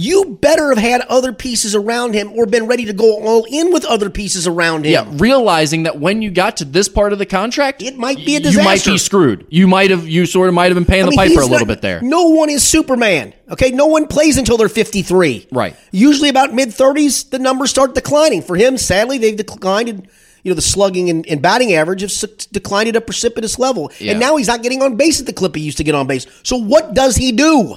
you better have had other pieces around him or been ready to go all in with other pieces around him. Yeah, realizing that when you got to this part of the contract, It might be a disaster. You might be screwed. You might have you sort of might have been paying I the mean, piper a little not- bit there. No one is Superman. Okay, no one plays until they're 53. Right. Usually about mid 30s, the numbers start declining. For him, sadly, they've declined. And, you know, the slugging and, and batting average have declined at a precipitous level. Yeah. And now he's not getting on base at the clip he used to get on base. So what does he do?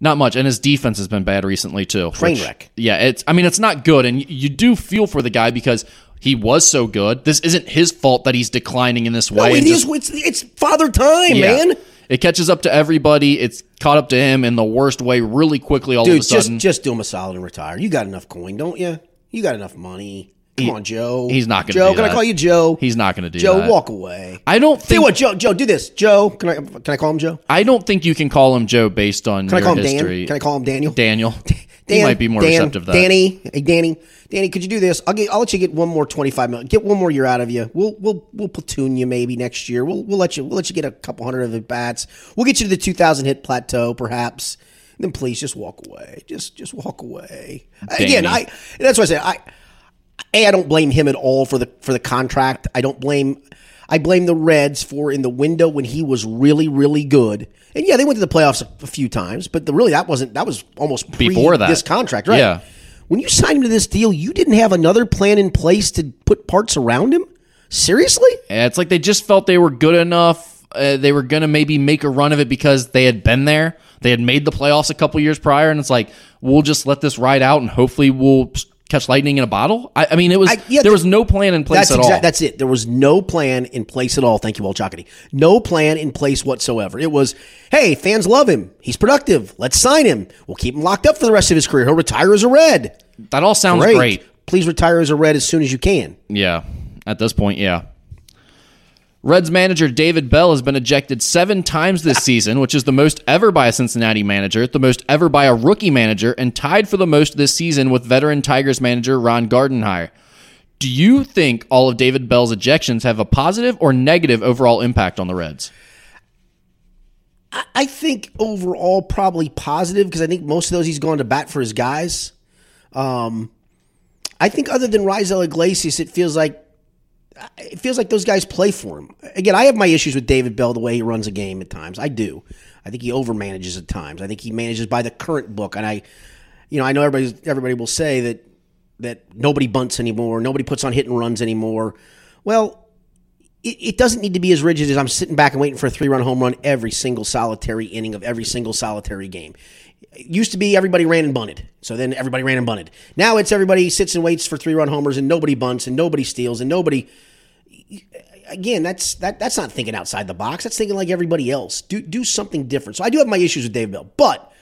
Not much, and his defense has been bad recently too. Train which- wreck. Yeah, it's. I mean, it's not good, and you do feel for the guy because he was so good. This isn't his fault that he's declining in this way. No, it is. just- It's, it's father time, yeah. man. It catches up to everybody. It's caught up to him in the worst way, really quickly. All Dude, of a just sudden, just do him a solid and retire. You got enough coin, don't you? You got enough money. Come on, Joe. he's not gonna Joe, do can I call you Joe? He's not gonna do Joe, that. walk away. I don't Tell you what, Joe. Joe, do this. Joe, can I can I call him Joe? I don't think you can call him Joe based on Can I your call him history. Dan? Can I call him Daniel? Daniel? [laughs] Dan, he might be more Dan, receptive to that. Danny, hey Danny, Danny, could you do this? I'll get. I'll let you get one more twenty five million. Get one more year out of you. We'll we'll we'll platoon you maybe next year. We'll we'll let you we'll let you get a couple hundred of the bats. We'll get you to the two thousand hit plateau perhaps. then please just walk away. Just just walk away. Again, I that's what I said. I a I don't blame him at all for the for the contract. I don't blame. I blame the Reds for in the window when he was really really good. And yeah, they went to the playoffs a, few times, but the, really that wasn't that was almost Before that. this contract, right? Yeah. When you signed him to this deal, you didn't have another plan in place to put parts around him. Seriously? Yeah, It's like they just felt they were good enough. Uh, they were going to maybe make a run of it because they had been there. They had made the playoffs a couple years prior, and it's like we'll just let this ride out, and hopefully we'll catch lightning in a bottle. I, I mean, it was I- yeah, there was no plan in place at exact- all. That's it. There was no plan in place at all. Thank you, Walt Jocketty. No plan in place whatsoever. It was, hey, fans love him. He's productive. Let's sign him. We'll keep him locked up for the rest of his career. He'll retire as a Red. that all sounds Great. great. Please retire as a Red as soon as you can. Yeah, at this point, yeah. Reds manager David Bell has been ejected seven times this [laughs] season, which is the most ever by a Cincinnati manager, the most ever by a rookie manager, and tied for the most this season with veteran Tigers manager Ron Gardenhire. Do you think all of David Bell's ejections have a positive or negative overall impact on the Reds? I think overall probably positive because I think most of those he's gone to bat for his guys. Um, I think other than Raisel Iglesias, it feels like it feels like those guys play for him. Again, I have my issues with David Bell the way he runs a game at times. I do. I think he overmanages at times. I think he manages by the current book, and I, you know, I know everybody everybody will say that that nobody bunts anymore, nobody puts on hit and runs anymore. Well, it, it doesn't need to be as rigid as I'm sitting back and waiting for a three run home run every single solitary inning of every single solitary game. Used to be everybody ran and bunted. So then everybody ran and bunted. Now it's everybody sits and waits for three run homers and nobody bunts and nobody steals and nobody again, that's that that's not thinking outside the box. That's thinking like everybody else. Do do something different. So I do have my issues with Dave Bell, but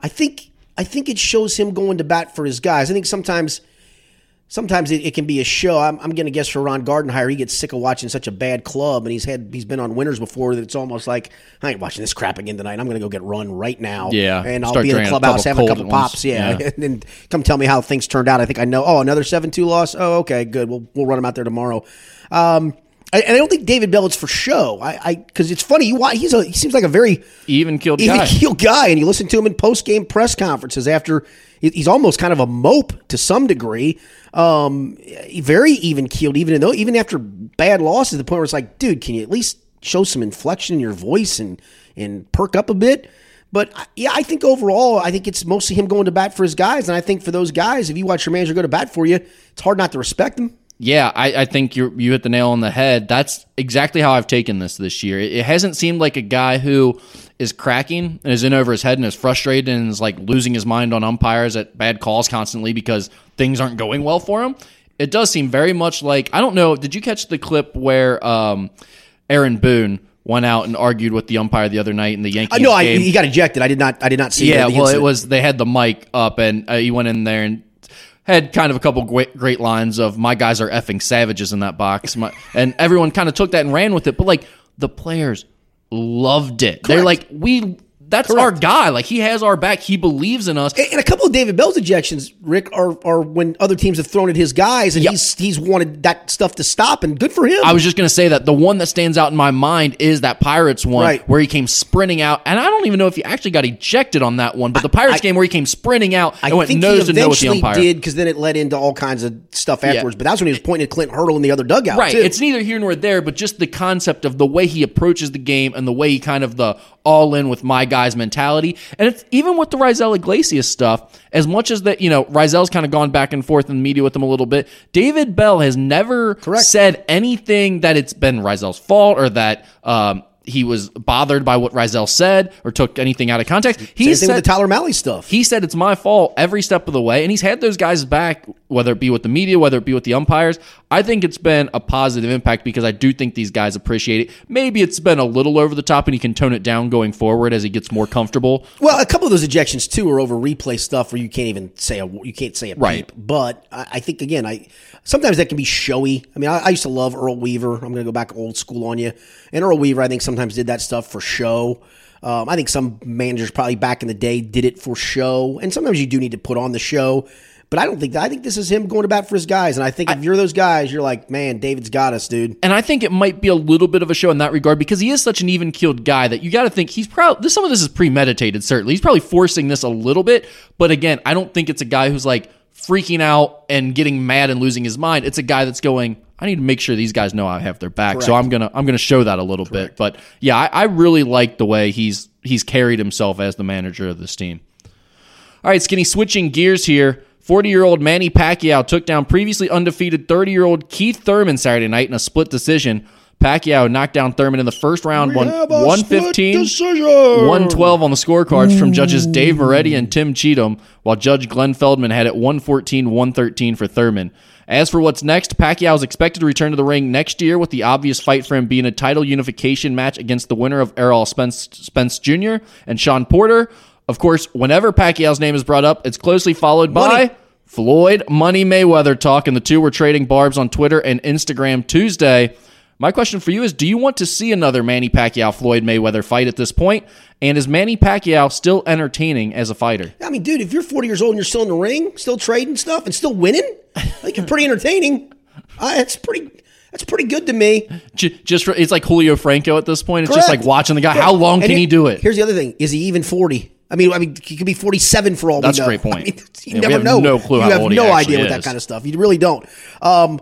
I think I think it shows him going to bat for his guys. I think sometimes sometimes it, it can be a show. I'm, I'm going to guess for Ron Gardenhire, he gets sick of watching such a bad club, and he's had he's been on winners before that it's almost like I ain't watching this crap again tonight. I'm going to go get run right now. Yeah, and I'll be in the clubhouse having a couple ones. pops. Yeah, Yeah. [laughs] and then come tell me how things turned out. I think I know. Oh, another seven two loss. Oh, okay, good. We'll we'll run him out there tomorrow. Um, I, and I don't think David Bell is for show. I because it's funny. You he's a he seems like a very Even killed even guy. guy, and you listen to him in post game press conferences after he's almost kind of a mope to some degree. Um, very even keeled, even though even after bad losses, the point where it's like, dude, can you at least show some inflection in your voice and and perk up a bit? But I- yeah, I think overall, I think it's mostly him going to bat for his guys, and I think for those guys, if you watch your manager go to bat for you, it's hard not to respect him. Yeah, I, I think you you hit the nail on the head. That's exactly how I've taken this this year. It, it hasn't seemed like a guy who is cracking and is in over his head and is frustrated and is like losing his mind on umpires at bad calls constantly because things aren't going well for him. It does seem very much like I don't know. Did you catch the clip where um, Aaron Boone went out and argued with the umpire the other night in the Yankees I know I, he got ejected. I did not. I did not see. Yeah, well, it was they had the mic up and uh, he went in there and had kind of a couple great, great lines of "my guys are effing savages in that box," my, and everyone kind of took that and ran with it. But like the players loved it. They're like, we. That's our guy. Like he has our back. He believes in us. And a couple of David Bell's ejections, Rick, are, are when other teams have thrown at his guys, and he's he's wanted that stuff to stop, and good for him. I was just going to say that the one that stands out in my mind is that Pirates one Right. where he came sprinting out, and I don't even know if he actually got ejected on that one. But the Pirates I- game where he came sprinting out I and went nose to nose with the umpire. did because then it led into all kinds of stuff afterwards. But that's when he was pointing at Clint Hurdle in the other dugout. Right. too. It's neither here nor there, but just the concept of the way he approaches the game and the way he kind of the all in with my guys mentality. And it's even with the Raisel Iglesias stuff, as much as that, you know, Raisel's kind of gone back and forth in the media with him a little bit. David Bell has never Correct. said anything that it's been Raisel's fault or that um, he was bothered by what Raisel said or took anything out of context. Same He thing said with the Tyler Mahle stuff. he said it's my fault every step of the way, and he's had those guys back, whether it be with the media, whether it be with the umpires. I think it's been a positive impact because I do think these guys appreciate it. Maybe it's been a little over the top, and he can tone it down going forward as he gets more comfortable. Well, a couple of those ejections too are over replay stuff where you can't even say a you can't say a Right. peep. But I, I think again, I sometimes that can be showy. I mean, I, I used to love Earl Weaver. I'm going to go back old school on you. And Earl Weaver, I think sometimes did that stuff for show. Um, I think some managers probably back in the day did it for show, and sometimes you do need to put on the show. But I don't think that. I think this is him going to bat for his guys, and I think if you're those guys, you're like, man, David's got us, dude. And I think it might be a little bit of a show in that regard because he is such an even keeled guy that you got to think he's probably this. Some of this is premeditated. Certainly, he's probably forcing this a little bit. But again, I don't think it's a guy who's like freaking out and getting mad and losing his mind. It's a guy that's going. I need to make sure these guys know I have their back. So I'm gonna I'm gonna show that a little bit. But yeah, I, I really like the way he's he's carried himself as the manager of this team. All right, Skinny, switching gears here. 40 year old Manny Pacquiao took down previously undefeated 30 year old Keith Thurman Saturday night in a split decision. Pacquiao knocked down Thurman in the first round, won 115, 112 on the scorecards from judges Dave Moretti and Tim Cheatham, while Judge Glenn Feldman had it 114, 113 for Thurman. As for what's next, Pacquiao is expected to return to the ring next year with the obvious fight for him being a title unification match against the winner of Errol Spence, Spence Jr. and Shawn Porter. Of course, whenever Pacquiao's name is brought up, it's closely followed by Money. Floyd Money Mayweather talk, and the two were trading barbs on Twitter and Instagram Tuesday. My question for you is Do you want to see another Manny Pacquiao Floyd Mayweather fight at this point? And is Manny Pacquiao still entertaining as a fighter? I mean, dude, if you're 40 years old and you're still in the ring, still trading stuff, and still winning, like you're pretty entertaining. Uh, that's pretty. That's pretty good to me. Just for, it's like Julio Franco at this point. It's just like watching the guy. How long And can here- he do it? Here's the other thing: is he even 40? I mean, I mean, he could be 47 for all That's a great [laughs] point. I mean, you Yeah, never have know. no clue You have no idea with that kind of stuff. You really don't. Um,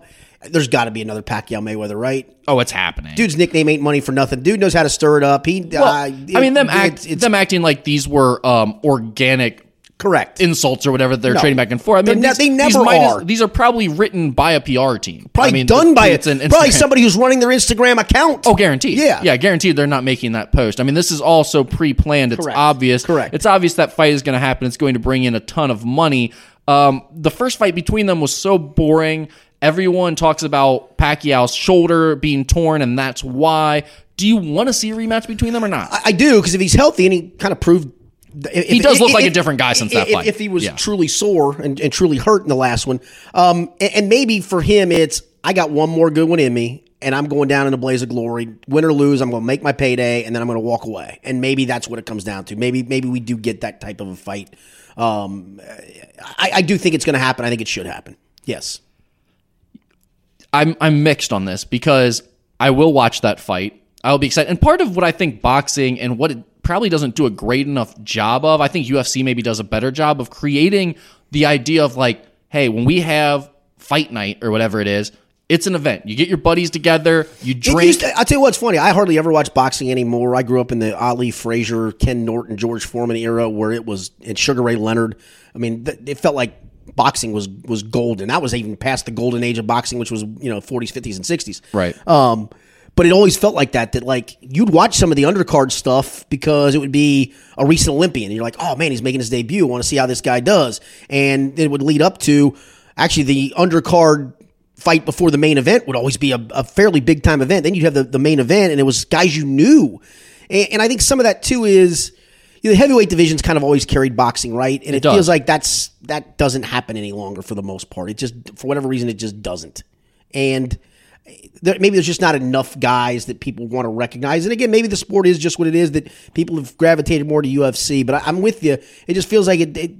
there's got to be another Pacquiao Mayweather, right? Oh, it's happening. Dude's nickname ain't money for nothing. Dude knows how to stir it up. He, Well, uh, I mean, them act, it's- them acting like these were um, organic correct. insults or whatever they're No. trading back and forth. I mean, these, they these never as- are. these are probably written by a PR team. probably I mean, done by it's an Probably somebody who's running their Instagram account. Oh, guaranteed. Yeah. yeah, guaranteed. They're not making that post. I mean, this is also pre-planned. It's Correct. obvious. Correct. It's obvious that fight is going to happen. It's going to bring in a ton of money. Um, the first fight between them was so boring. Everyone talks about Pacquiao's shoulder being torn, and that's why. Do you want to see a rematch between them or not? I, I do because if he's healthy and he kind of proved If- He does if- look like a different guy since that fight. If he was Yeah. truly sore and, and truly hurt in the last one, um, and, and maybe for him, it's I got one more good one in me, and I'm going down in a blaze of glory. Win or lose, I'm going to make my payday, and then I'm going to walk away. And maybe that's what it comes down to. Maybe maybe we do get that type of a fight. Um, I, I do think it's going to happen. I think it should happen. Yes. I'm I'm mixed on this because I will watch that fight. I'll be excited. And part of what I think boxing and what it probably doesn't do a great enough job of, I think UFC maybe does a better job of creating the idea of like, hey, when we have fight night or whatever it is, it's an event. You get your buddies together, you drink. to- I'll tell you what's funny. I hardly ever watch boxing anymore. I grew up in the Ali Frazier, Ken Norton, George Foreman era where it was and Sugar Ray Leonard. I mean, th- it felt like boxing was was golden. That was even past the golden age of boxing, which was you know 40s, 50s, and 60s. Right. Um, but it always felt like that. That like you'd watch some of the undercard stuff because it would be a recent Olympian, and you're like, oh man, he's making his debut. I want to see how this guy does, and it would lead up to actually the undercard fight before the main event would always be a, a fairly big time event. Then you'd have the, the main event, and it was guys you knew. And, and I think some of that too is you know, the heavyweight division's kind of always carried boxing, right? And it, does. feels like that's that doesn't happen any longer for the most part. It just for whatever reason it just doesn't. And there, maybe there's just not enough guys that people want to recognize. And again, maybe the sport is just what it is that people have gravitated more to UFC. But I, I'm with you. It just feels like it it,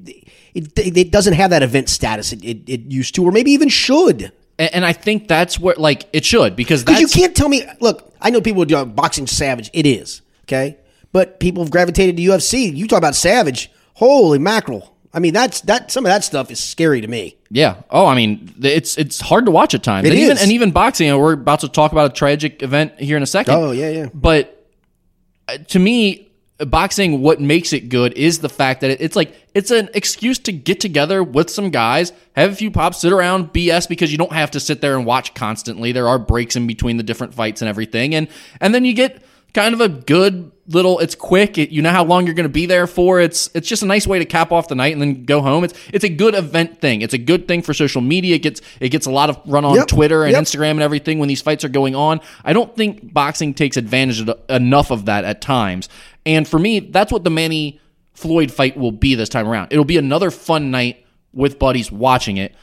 it, it doesn't have that event status it, it, it used to, or maybe even should. and, and I think that's where like it should because you can't tell me. Look, I know people do boxing savage. It is okay, but people have gravitated to UFC. You talk about savage. Holy mackerel! I mean, that's that. Some of that stuff is scary to me. Yeah. Oh, I mean, it's it's hard to watch at times. It and even and even boxing. And we're about to talk about a tragic event here in a second. Oh, yeah, yeah. But uh, to me, boxing, what makes it good is the fact that it's like it's an excuse to get together with some guys, have a few pops, sit around, BS because you don't have to sit there and watch constantly. There are breaks in between the different fights and everything, and and then you get kind of a good little it's quick. It, you know how long you're going to be there for? It's it's just a nice way to cap off the night and then go home. It's it's a good event thing. It's a good thing for social media. It gets it gets a lot of run on Yep. twitter and Yep. instagram and everything when these fights are going on. I don't think boxing takes advantage of enough of that at times. And for me that's what the manny floyd fight will be this time around. It'll be another fun night with buddies watching it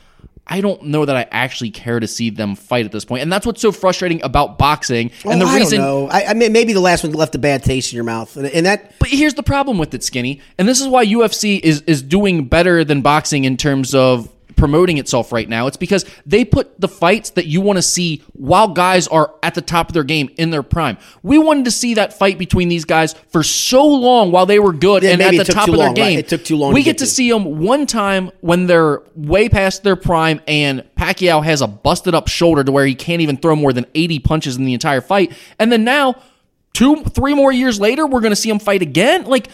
I don't know that I actually care to see them fight at this point, and that's what's so frustrating about boxing. and the Oh, I reason don't know. I, I mean, maybe the last one left a bad taste in your mouth, and, and that But here's the problem with it, Skinny, and this is why UFC is is doing better than boxing in terms of promoting itself right now. It's because they put the fights that you want to see while guys are at the top of their game in their prime. We wanted to see that fight between these guys for so long while they were good Yeah, and at the top of their long, right? game. It took too long We to get get to to. see them one time when they're way past their prime and Pacquiao has a busted up shoulder to where he can't even throw more than 80 punches in the entire fight. And then now two three more years later we're going to see him fight again like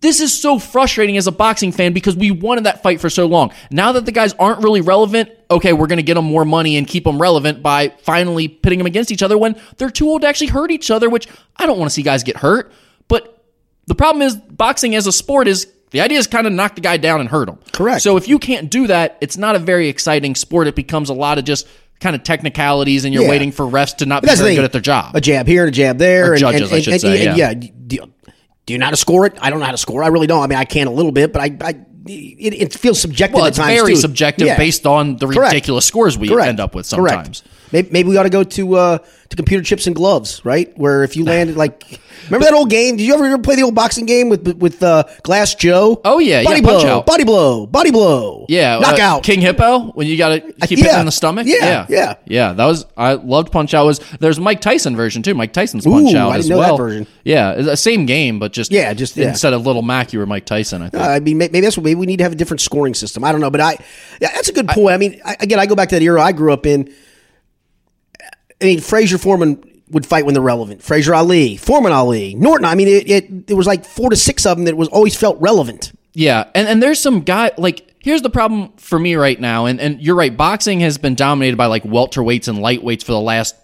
this is so frustrating as a boxing fan because we wanted that fight for so long. Now that the guys aren't really relevant, okay, we're going to get them more money and keep them relevant by finally pitting them against each other when they're too old to actually hurt each other, which I don't want to see guys get hurt. But the problem is, boxing as a sport is the idea is kind of knock the guy down and hurt him. Correct. So if you can't do that, it's not a very exciting sport. It becomes a lot of just kind of technicalities and you're Yeah. waiting for refs to not But be very thing. good at their job. A jab here and a jab there. Or and, judges, and, I should and- say, and yeah. Do you, know how to score it? I don't know how to score. I really don't. I mean, I can a little bit, but I, I it, it feels subjective well, at it's times very too. subjective Yeah. based on the Correct. ridiculous scores we Correct. end up with Correct. Maybe, maybe we ought to go to uh, to computer chips and gloves, right? Where if you [laughs] landed like, remember that old game? Did you ever, ever play the old boxing game with with uh, Glass Joe? Oh, yeah, body yeah, blow, Punch Out. body blow, body blow. Yeah, uh, knockout. King Hippo when you got to keep yeah. in the stomach. Yeah, yeah. yeah. That was I loved Punch Out. Was there's Mike Tyson version too? Mike Tyson's Punch Ooh, Out I as didn't know that well. version. Yeah, the same game, but just Yeah, just- yeah. instead of Little Mac, you were Mike Tyson. I think. Uh, I mean, maybe that's what maybe we need to have a different scoring system. I don't know, but I yeah, that's a good point. I, mean, I, again, I go back to that era I grew up in. I mean, Frazier Foreman would fight when they're relevant. Frazier Ali, Foreman Ali, Norton. I mean, it, it there was like four to six of them that was always felt relevant. Yeah, and and there's some guy like here's the problem for me right now, and and you're right. Boxing has been dominated by like welterweights and lightweights for the last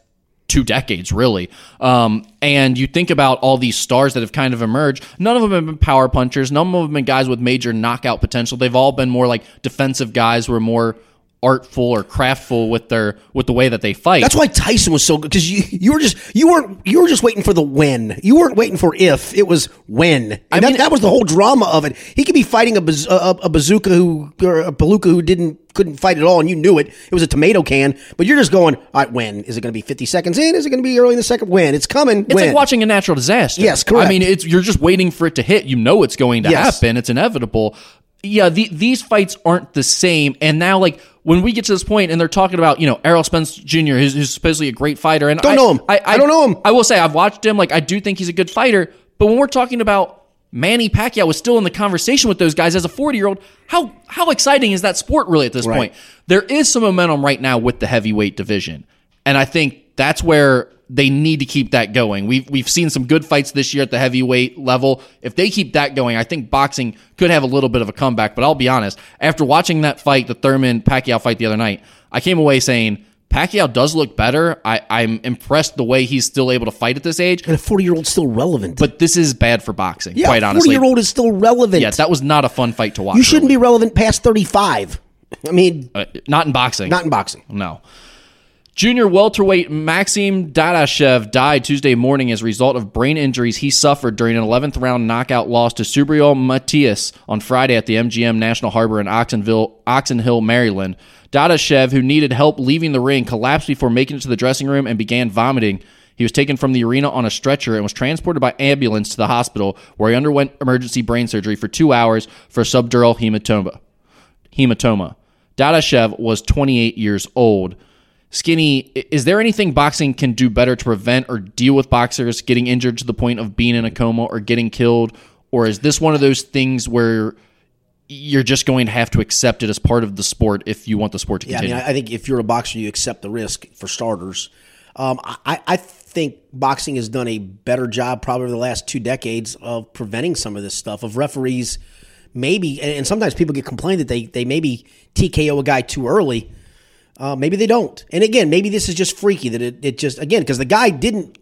two decades, really. Um, and you think about all these stars that have kind of emerged. None of them have been power punchers. None of them have been guys with major knockout potential. They've all been more like defensive guys who are more artful or craftful with their with the way that they fight. That's why Tyson was so good because you you were just you weren't you were just waiting for the when. You weren't waiting for if. It was when. And I that, mean- that was the whole drama of it. He could be fighting a, baz- a, a bazooka who or a palooka who didn't couldn't fight at all, and you knew it. It was a tomato can, but you're just going. All right, when is it going to be? Fifty seconds in? Is it going to be early in the second? When it's coming? It's when? like watching a natural disaster. Yes, correct. I mean, it's you're just waiting for it to hit. You know it's going to Yes. happen. It's inevitable. Yeah, the, these fights aren't the same. And now, like when we get to this point, and they're talking about you know Errol Spence Jr., who's, who's supposedly a great fighter, and Don't I, know him. I don't know him. I will say I've watched him. Like I do think he's a good fighter. But when we're talking about Manny Pacquiao was still in the conversation with those guys as a 40 year old. How how exciting is that sport really at this Right. point? There is some momentum right now with the heavyweight division, and I think that's where they need to keep that going. We've we've seen some good fights this year at the heavyweight level. If they keep that going, I think boxing could have a little bit of a comeback. But I'll be honest, after watching that fight, the Thurman Pacquiao fight the other night, I came away saying. Pacquiao does look better. I, I'm impressed the way he's still able to fight at this age, and a forty year old still relevant. but this is bad for boxing, yeah, quite a honestly. forty year old is still relevant. Yeah, that was not a fun fight to watch. you shouldn't really. be relevant past thirty five. I mean, Uh, not in boxing. not in boxing. no. Junior welterweight Maxim Dadashev died Tuesday morning as a result of brain injuries he suffered during an 11th round knockout loss to Subriel Matias on Friday at the MGM National Harbor in Oxonville, Oxon Hill, Maryland. Dadashev, who needed help leaving the ring, collapsed before making it to the dressing room and began vomiting. He was taken from the arena on a stretcher and was transported by ambulance to the hospital, where he underwent emergency brain surgery for two hours for subdural hematoma hematoma. Dadashev was 28 years old. Skinny, is there anything boxing can do better to prevent or deal with boxers getting injured to the point of being in a coma or getting killed? Or is this one of those things where you're just going to have to accept it as part of the sport if you want the sport to Yeah, I continue? mean, I I think if you're a boxer, you accept the risk for starters. Um, I, I think boxing has done a better job, probably over the last two decades, of preventing some of this stuff. Of referees, maybe, and and sometimes people get complained that they they maybe TKO a guy too early. Uh, maybe they don't. And again, maybe this is just freaky that it, it just again because the guy didn't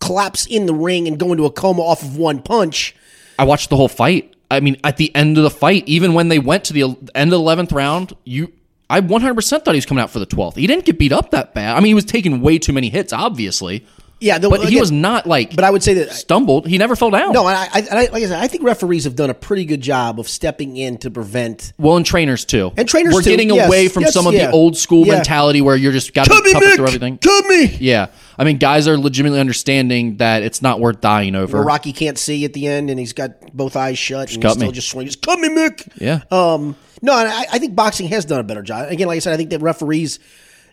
collapse in the ring and go into a coma off of one punch. I watched the whole fight. I mean, at the end of the fight, even when they went to the end of the 11th round, you I 100% thought he was coming out for the 12th. He didn't get beat up that bad. I mean, he was taking way too many hits, obviously. Yeah, the, But he was not like But I would say that stumbled. He never fell down. no, and I, I, I like I said, I think referees have done a pretty good job of stepping in to prevent Well, and trainers too. And trainers We're too, getting yes, away from yes, some of yeah. the old school Yeah. mentality where you're just got to tough through everything. Cut me. Yeah, I mean, guys are legitimately understanding that it's not worth dying over. Where Rocky can't see at the end, and he's got both eyes shut, and cut he's still me. just swinging. Just cut me, Mick. Yeah. Um. No, and I, I think boxing has done a better job. Again, like I said, I think that referees,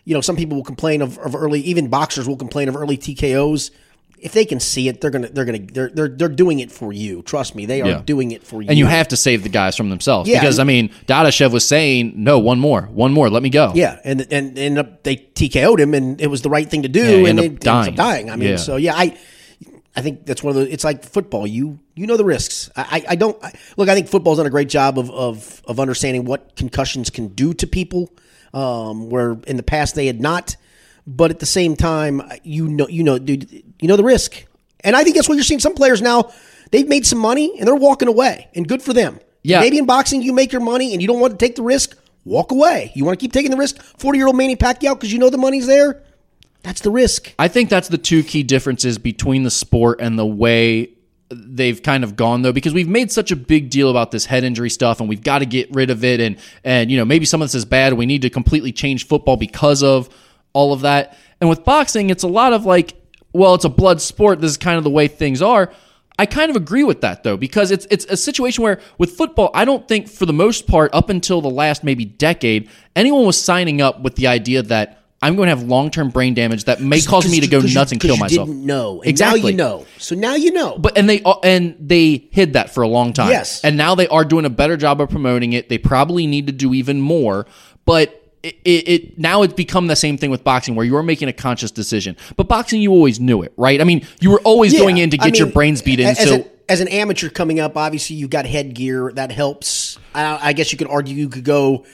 you know, some people will complain of, of early, even boxers will complain of early TKOs. If they can see it, they're gonna, they're gonna, they're, they're, they're doing it for you. Trust me, they are Yeah. doing it for you. and you have to save the guys from themselves Yeah. because I mean, Dadashev was saying, "No, one more, one more, let me go." Yeah, and and and they TKO'd him, and it was the right thing to do, Yeah, and ended they dying. dying. I mean, Yeah. so yeah, I I think that's one of the. It's like football. You you know the risks. I I, I don't I, look. I think football's done a great job of of of understanding what concussions can do to people, um, where in the past they had not. But at the same time, you know, you know, dude, you know the risk, and I think that's what you're seeing. Some players now they've made some money and they're walking away, and good for them. Yeah. maybe in boxing you make your money and you don't want to take the risk. Walk away. You want to keep taking the risk. Forty year old Manny Pacquiao because you know the money's there. That's the risk. I think that's the two key differences between the sport and the way they've kind of gone though because we've made such a big deal about this head injury stuff and we've got to get rid of it. And and you know maybe some of this is bad we need to completely change football because of all of that. And with boxing it's a lot of like well it's a blood sport. This is kind of the way things are. I kind of agree with that though because it's it's a situation where with football I don't think for the most part up until the last maybe decade anyone was signing up with the idea that I'm going to have long-term brain damage that may cause me to go nuts and kill you myself. Didn't know. And Exactly. Now you know. So now you know. But and they and they hid that for a long time. Yes. And now they are doing a better job of promoting it. They probably need to do even more. But it, it, it now it's become the same thing with boxing where you are making a conscious decision. But boxing, you always knew it, right? I mean, you were always Yeah, going in to I get your brains beat in. As, so an, as an amateur coming up, obviously you've got headgear that helps. I, I guess you could argue you could go,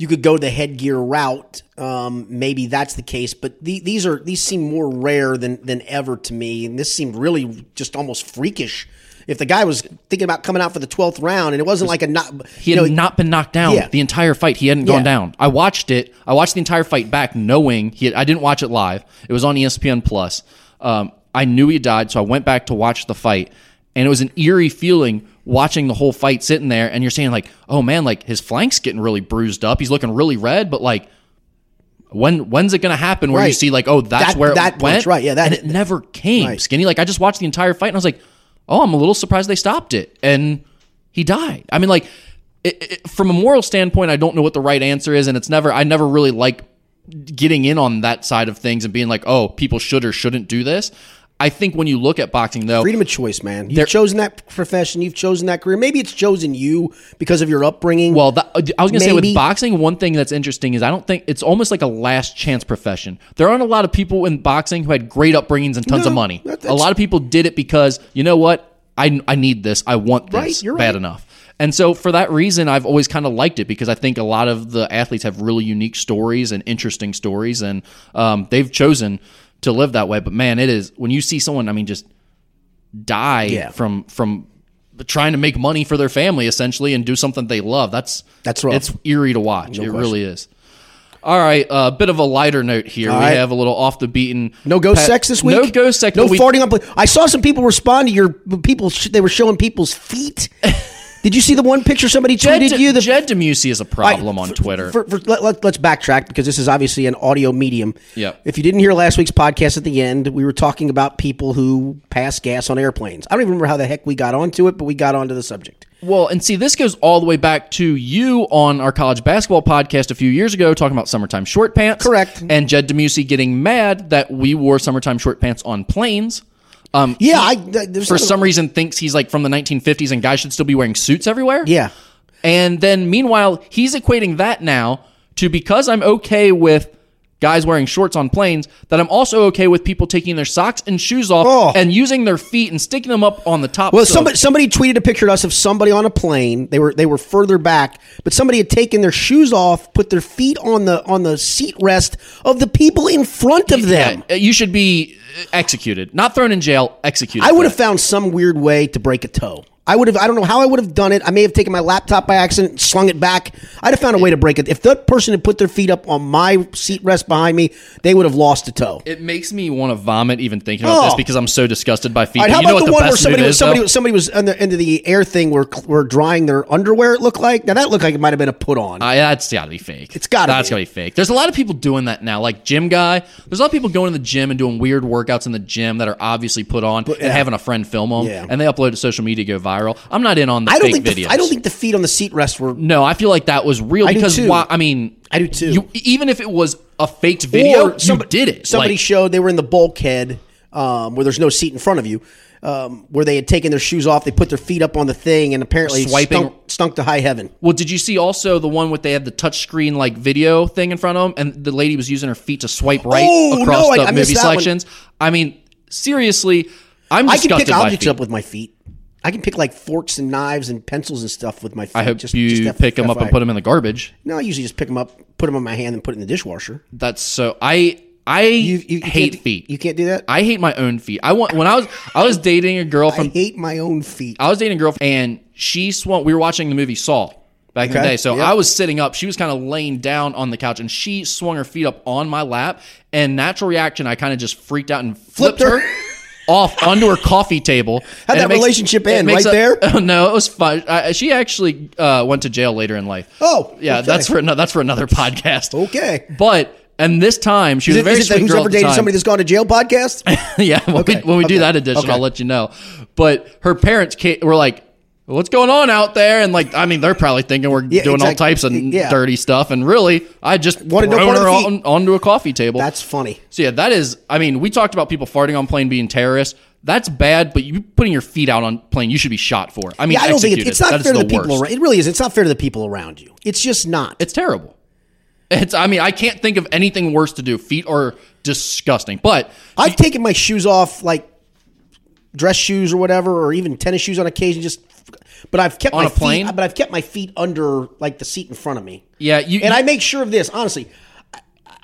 you could go the headgear route. Um, maybe that's the case, but the, these are these seem more rare than than ever to me, and this seemed really just almost freakish if the guy was thinking about coming out for the twelfth round and it wasn't like a not He had know, not been knocked down Yeah. the entire fight. He hadn't gone Yeah. down. I watched it. I watched the entire fight back, knowing he. Had, I didn't watch it live. It was on ESPN Plus. Um, I knew he died, so I went back to watch the fight, and it was an eerie feeling watching the whole fight sitting there. And you're saying like, oh man, like his flank's getting really bruised up. He's looking really red, but like. When when's it going to happen where you see like oh that's That- where it that punch, went right, yeah, that- and it never came Right. skinny like I just watched the entire fight and I was like oh I'm a little surprised they stopped it and he died I mean like it, it, from a moral standpoint I don't know what the right answer is and it's never I never really like getting in on that side of things and being like oh people should or shouldn't do this I think when you look at boxing though freedom of choice, man. You've chosen that profession. You've chosen that career. Maybe it's chosen you because of your upbringing. Well, that, I was going to say with boxing, one thing that's interesting is I don't think it's almost like a last chance profession. There aren't a lot of people in boxing who had great upbringings and tons No, of money. that- a lot of people did it because you know what, I I need this, I want this Right, bad right. enough. And so for that reason, I've always kind of liked it because I think a lot of the athletes have really unique stories and interesting stories, and um, they've chosen to live that way. But man, it is when you see someone, I mean, just die Yeah. from from trying to make money for their family essentially and do something they love. That's That's rough. It's eerie to watch. it question. really is. All right, a uh, bit of a lighter note here. All we right. have a little off the beaten. no ghost pa- sex this week. No ghost sex. No we- farting on. I saw some people respond to your people. They were showing people's feet. [laughs] Did you see the one picture somebody Jed, tweeted you? The Jed Demusi is a problem Right, on for- Twitter. For, for, let, let, us backtrack because this is obviously an audio medium. Yep. If you didn't hear last week's podcast at the end, we were talking about people who pass gas on airplanes. I don't even remember how the heck we got onto it, but we got onto the subject. Well, and see, this goes all the way back to you on our college basketball podcast a few years ago, talking about summertime short pants. Correct. And Jed Demusi getting mad that we wore summertime short pants on planes. Um, Yeah, I for some reason thinks he's like from the 1950s and guys should still be wearing suits everywhere. Yeah. And then meanwhile, he's equating that now to because I'm okay with guys wearing shorts on planes, that I'm also okay with people taking their socks and shoes off Oh. and using their feet and sticking them up on the top. Well, of- somebody somebody tweeted a picture to us of somebody on a plane. They were they were further back, but somebody had taken their shoes off, put their feet on the on the seat rest of the people in front of them. Yeah, you should be uh, executed, not thrown in jail, executed. I would have found some weird way to break a toe. I would have. I don't know how I would have done it. I may have taken my laptop by accident, slung it back. I'd have found a way to break it. If that person had put their feet up on my seat rest behind me, they would have lost a toe. It makes me want to vomit even thinking about this Oh. because I'm so disgusted by feet. Right, But how you know about what the, one where somebody was somebody was somebody was under, into the air thing where were drying their underwear? It looked like now that looked like it might have been a put on. Uh, that's got to be fake. It's gotta That's be. got to be fake. There's a lot of people doing that now, like gym guy. There's a lot of people going to the gym and doing weird workouts in the gym that are obviously put on and yeah. having a friend film them, Yeah. and they upload to social media, go viral. I'm not in on the I don't fake think videos. the, I don't think the feet on the seat rest were. No, I feel like that was real I because why, I mean, I do too. You, even if it was a faked video, or somebody, you did it. Somebody Like, showed they were in the bulkhead um, where there's no seat in front of you, um, where they had taken their shoes off. They put their feet up on the thing, and apparently Swiping- stunk, stunk to high heaven. well, did you see also the one with they had the touchscreen like video thing in front of them, and the lady was using her feet to swipe right Oh, across no, I- the I missed movie that one. selections? I mean, seriously, I'm I can pick objects up with my feet. I can pick like forks and knives and pencils and stuff with my feet. I hope Just- you just pick them up and put them in the garbage. No, I usually just pick them up, put them on my hand, and put it in the dishwasher. That's so I I You, you, you hate feet. You can't do that. I hate my own feet. I want when I was I was dating a girl I from hate my own feet. I was dating a girl and she swung. We were watching the movie Saw back in the day. So yeah. I was sitting up. She was kind of laying down on the couch, and she swung her feet up on my lap. And natural reaction, I kind of just freaked out and flipped, Flipped her. her. Off onto her coffee table. [laughs] How'd that makes- relationship end? Right a- there? [laughs] no, it was fun. I, she actually uh, went to jail later in life. Oh, yeah, okay. that's for another. That's for another podcast. Okay. but and this time she was Is it, very is it sweet who's ever at dated somebody that's gone to jail podcast? [laughs] yeah, when, Okay, we, when we do that edition, okay. I'll let you know. But her parents ca were like, "What's going on out there?" And like, I mean, they're probably thinking we're Yeah, doing all types of Yeah. dirty stuff, and really, I just Wanted no thrown her on, onto a coffee table. That's funny. so yeah, that is. I mean, we talked about people farting on plane being terrorists. That's bad, but you putting your feet out on plane, you should be shot for. I mean, Yeah, I don't think executed. it's, it's not That fair to the the people around. It really is. It's not fair to the people around you. It's just not. It's terrible. It's. I mean, I can't think of anything worse to do. Feet are disgusting, but I've taken my shoes off, like dress shoes or whatever, or even tennis shoes on occasion. Just, but I've kept On my a plane? feet. But I've kept my feet under like the seat in front of me. yeah, you. And I make sure of this honestly. I-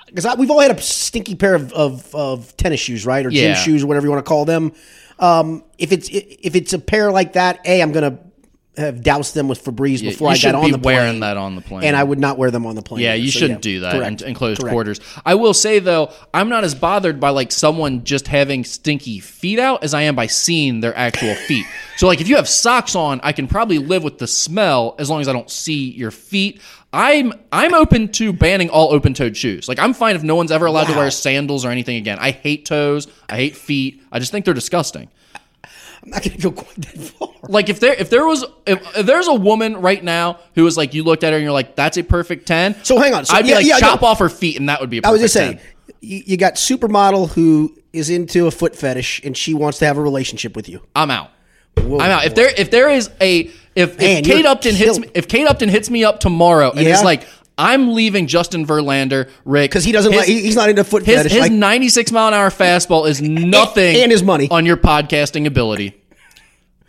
because we've all had a stinky pair of, of, of tennis shoes, right, or Yeah. gym shoes, or whatever you want to call them. Um, if it's if it's a pair like that, a I'm gonna have doused them with Febreze before you I got on the plane, wearing that on the plane. and I would not wear them on the plane. Yeah, you So, shouldn't yeah, do that correct, in, in closed correct. quarters. I will say though, I'm not as bothered by like someone just having stinky feet out as I am by seeing their actual [laughs] feet. So like if you have socks on, I can probably live with the smell as long as I don't see your feet. I'm I'm open to banning all open-toed shoes. Like I'm fine if no one's ever allowed to wear sandals or anything again. I hate toes. I hate feet. I just think they're disgusting. I'm not gonna go quite that far. Like if there if there was if, if there's a woman right now who was like you looked at her and you're like that's a perfect ten. So hang on. So, I'd be yeah, like yeah, chop off her feet and that would be. I was just saying, 10. you, you got supermodel who is into a foot fetish and she wants to have a relationship with you. I'm out. Whoa, I'm out. If there if there is a if, Man, if Kate Upton hits me, if Kate Upton hits me up tomorrow and Yeah? is like I'm leaving Justin Verlander, Rick, because he doesn't his- like he's not into foot his, fetish. his like, 96 mile an hour fastball is nothing and his money. on your podcasting ability.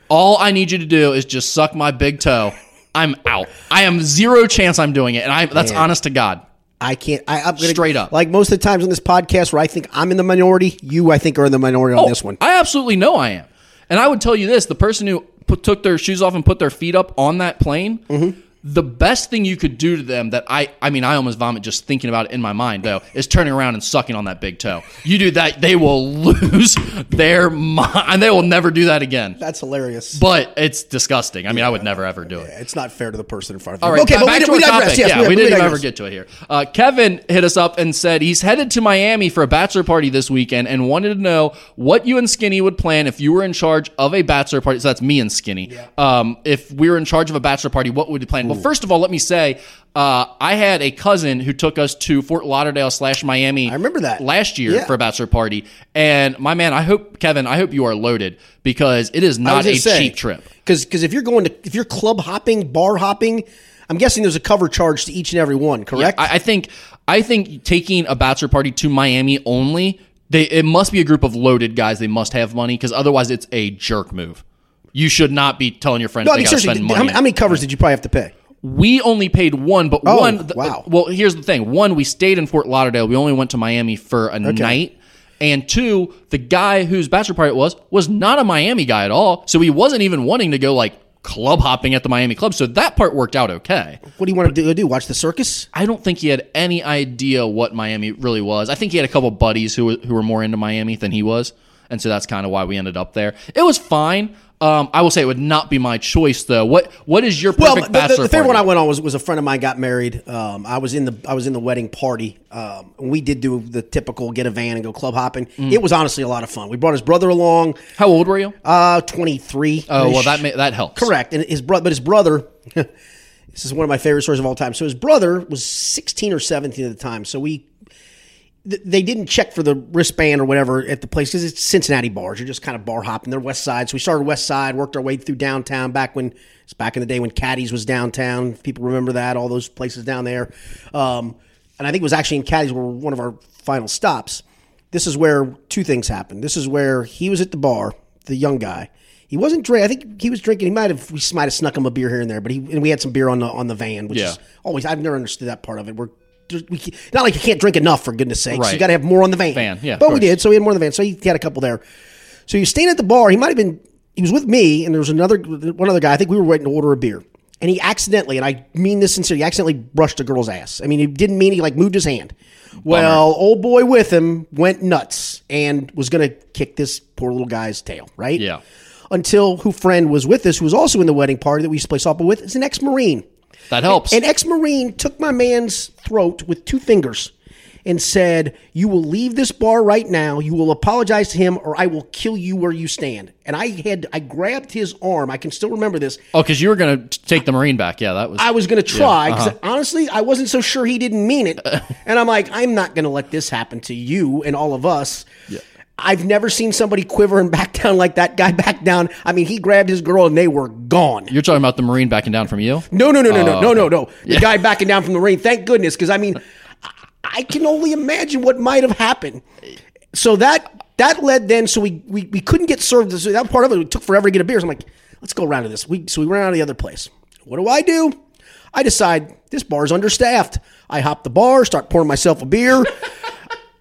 All I need you to do is just suck my big toe. I'm out. I am zero chance I'm doing it, and I that's Man. honest to God. I can't. I, I'm gonna, Straight up. Like most of the times on this podcast where I think I'm in the minority, you I think are in the minority on this one. Oh, I absolutely know I am. And I would tell you this: the person who put, took their shoes off and put their feet up on that plane, Mm-hmm. The best thing you could do to them that I, I mean, I almost vomit just thinking about it in my mind though, is turning around and sucking on that big toe. You do that, they will [laughs] lose their mind, and they will never do that again. That's hilarious. But it's disgusting. I mean, I would never ever do it. it's not fair to the person in front of you. All right, okay, but back we, to we digress. topic. Yes, yeah, we, we, didn't even ever get to it here. Uh, Kevin hit us up and said he's headed to Miami for a bachelor party this weekend and wanted to know what you and Skinny would plan if you were in charge of a bachelor party. So that's me and Skinny. Um, if we were in charge of a bachelor party, what would you plan? Well, first of all, let me say. Uh, I had a cousin who took us to Fort Lauderdale slash Miami. I remember that. last year Yeah. for a bachelor party, and my man, I hope Kevin, I hope you are loaded because it is not a cheap trip. Because if you're going to if you're club hopping, bar hopping, I'm guessing there's a cover charge to each and every one. Correct? I, I think I think taking a bachelor party to Miami only, they it must be a group of loaded guys. They must have money because otherwise it's a jerk move. You should not be telling your friends no, I they got to seriously, spend how, many- how many covers did you probably have to pay? we only paid one, but Oh, one. wow. Well, here's the thing: one, we stayed in Fort Lauderdale. We only went to Miami for a night. And two, the guy whose bachelor party it was was not a Miami guy at all, so he wasn't even wanting to go like club hopping at the Miami club. So that part worked out okay. What do you want to do? do? Watch the circus? I don't think he had any idea what Miami really was. I think he had a couple buddies who who were more into Miami than he was, and so that's kind of why we ended up there. It was fine. Um, I will say it would not be my choice though. What what is your perfect the, the, bachelor the favorite one I went on was, was a friend of mine got married. Um, I was in the I was in the wedding party. Um, we did do the typical get a van and go club hopping. Mm. It was honestly a lot of fun. We brought his brother along. How old were you? Uh, twenty three. oh well, that ma- that helps. Correct. And his brother, but his brother, [laughs] this is one of my favorite stories of all time. So his brother was 16 or 17 at the time. So we, they didn't check for the wristband or whatever at the place because it's Cincinnati bars. You're just kind of bar hopping. They're West Side. So we started West Side, worked our way through downtown back when it's back in the day when Caddies was downtown. People remember that, all those places down there. Um, and I think it was actually in Caddies were one of our final stops. This is where two things happened. This is where he was at the bar, the young guy. He wasn't drinking. I think he was drinking. He might have. We might have snuck him a beer here and there, but he and we had some beer on the on the van, which Yeah. is always. I've never understood that part of it. We're we not like you can't drink enough for goodness sakes. Right. You got to have more on the van. Van, yeah, but we did. So we had more on the van. So he had a couple there. So he was staying at the bar. He might have been. He was with me, and there was another one other guy. I think we were waiting to order a beer, and he accidentally, and I mean this sincerely, he accidentally brushed a girl's ass. I mean, he didn't mean he like moved his hand. Well, old boy with him went nuts and was going to kick this poor little guy's tail. Right? Yeah. Until who friend was with us, who was also in the wedding party that we used to play softball with, is an ex-marine. That helps. An ex-marine took my man's throat with two fingers and said, "You will leave this bar right now. You will apologize to him, or I will kill you where you stand." And I had I grabbed his arm. I can still remember this. oh, because you were gonna take the Marine back. Yeah, that was. I was going to try because uh-huh. honestly, I wasn't so sure he didn't mean it. [laughs] and I'm like, I'm not going to let this happen to you and all of us. I've never seen somebody quiver and [laughs] back down like that guy back down. I mean, he grabbed his girl and they were gone. You're talking about the Marine backing down from you. No, no, no, no, Oh, no, no, no, oh, no. The guy backing down from the ring. Thank goodness, because I mean, I- I can only imagine what might have happened. So that that led then. So we we, we couldn't get served. So that part of it, it took forever to get a beer. So I'm like, let's go around to this. We so we ran out of the other place. What do I do? I decide this bar's understaffed. I hop the bar, start pouring myself a beer.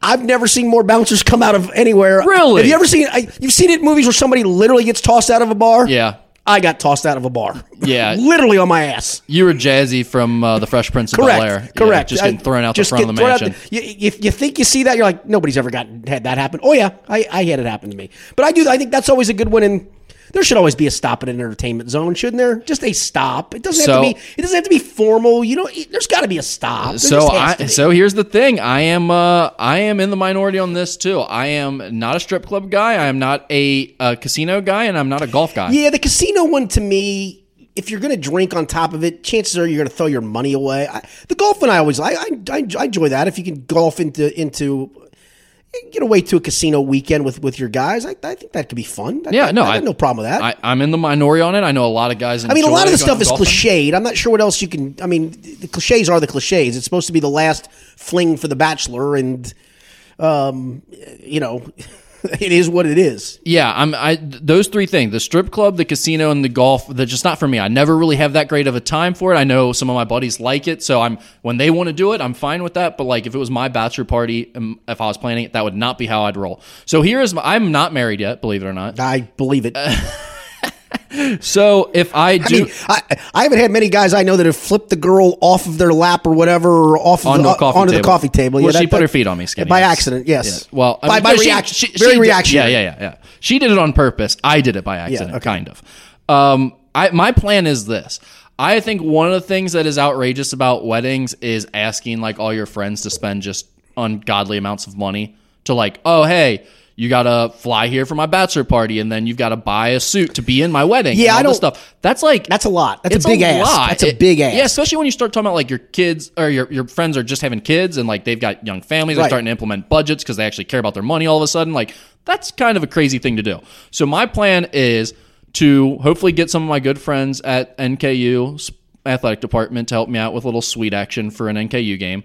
I've never seen more bouncers come out of anywhere. Really? Have you ever seen? I, you've seen it in movies where somebody literally gets tossed out of a bar. Yeah. I got tossed out of a bar. Yeah. [laughs] literally on my ass. You were Jazzy from uh, the Fresh Prince of Correct. Bel Air. Correct. just getting thrown out just the front of the get thrown out mansion. the- you, if you think you see that, you're like, nobody's ever gotten had that happen. Oh yeah, I, I had it happen to me. But I do. I think that's always a good one. And there should always be a stop at an entertainment zone, shouldn't there? Just a stop. It doesn't So- have to be. It doesn't have to be formal. You know, there's got to be a stop. There so I so here's the thing. I am uh, I am in the minority on this too. I am not a strip club guy. I am not a, uh casino guy, and I'm not a golf guy. Yeah, the casino one to me, if you're going to drink on top of it, chances are you're going to throw your money away. I, the golf one, I always I I I enjoy that. If you can golf into into get away to a casino weekend with with your guys, I, I think that could be fun. I, Yeah, no, I, I have no problem with that. I, I'm in the minority on it. I know a lot of guys. I mean, a lot of the stuff is cliche. cliched. I'm not sure what else you can. I mean, the cliches are the cliches. It's supposed to be the last fling for the bachelor, and um, you know, [laughs] it is what it is. Yeah, I'm. I those three things: the strip club, the casino, and the golf. They're just not for me. I never really have that great of a time for it. I know some of my buddies like it, so I'm when they want to do it, I'm fine with that. But like, if it was my bachelor party, um, if I was planning it, that would not be how I'd roll. So here is my, I'm not married yet, believe it or not. I believe it. [laughs] So if I do, I mean, I, I haven't had many guys I know that have flipped the girl off of their lap or whatever, or off of onto the, coffee onto table. the coffee table. Well, Yeah, she that- put that- her feet on me, Skinny. by accident. Yes. Yeah. Well, I by, mean, by no, she- reaction, she- she very did- reactionary. Yeah, yeah, yeah, yeah. She did it on purpose. I did it by accident, okay. kind of. Um, I my plan is this. I think one of the things that is outrageous about weddings is asking like all your friends to spend just ungodly amounts of money to like, oh hey, you gotta fly here for my bachelor party, and then you've got to buy a suit to be in my wedding. Yeah, and all I don't- stuff. That's like That's a lot. That's a big ass. lot. That's a It- big ass. Yeah, especially when you start talking about like your kids or your, your friends are just having kids and like they've got young families, they're starting to implement budgets because they actually care about their money all of a sudden. Like that's kind of a crazy thing to do. So my plan is to hopefully get some of my good friends at NKU athletic department to help me out with a little sweet action for an NKU game.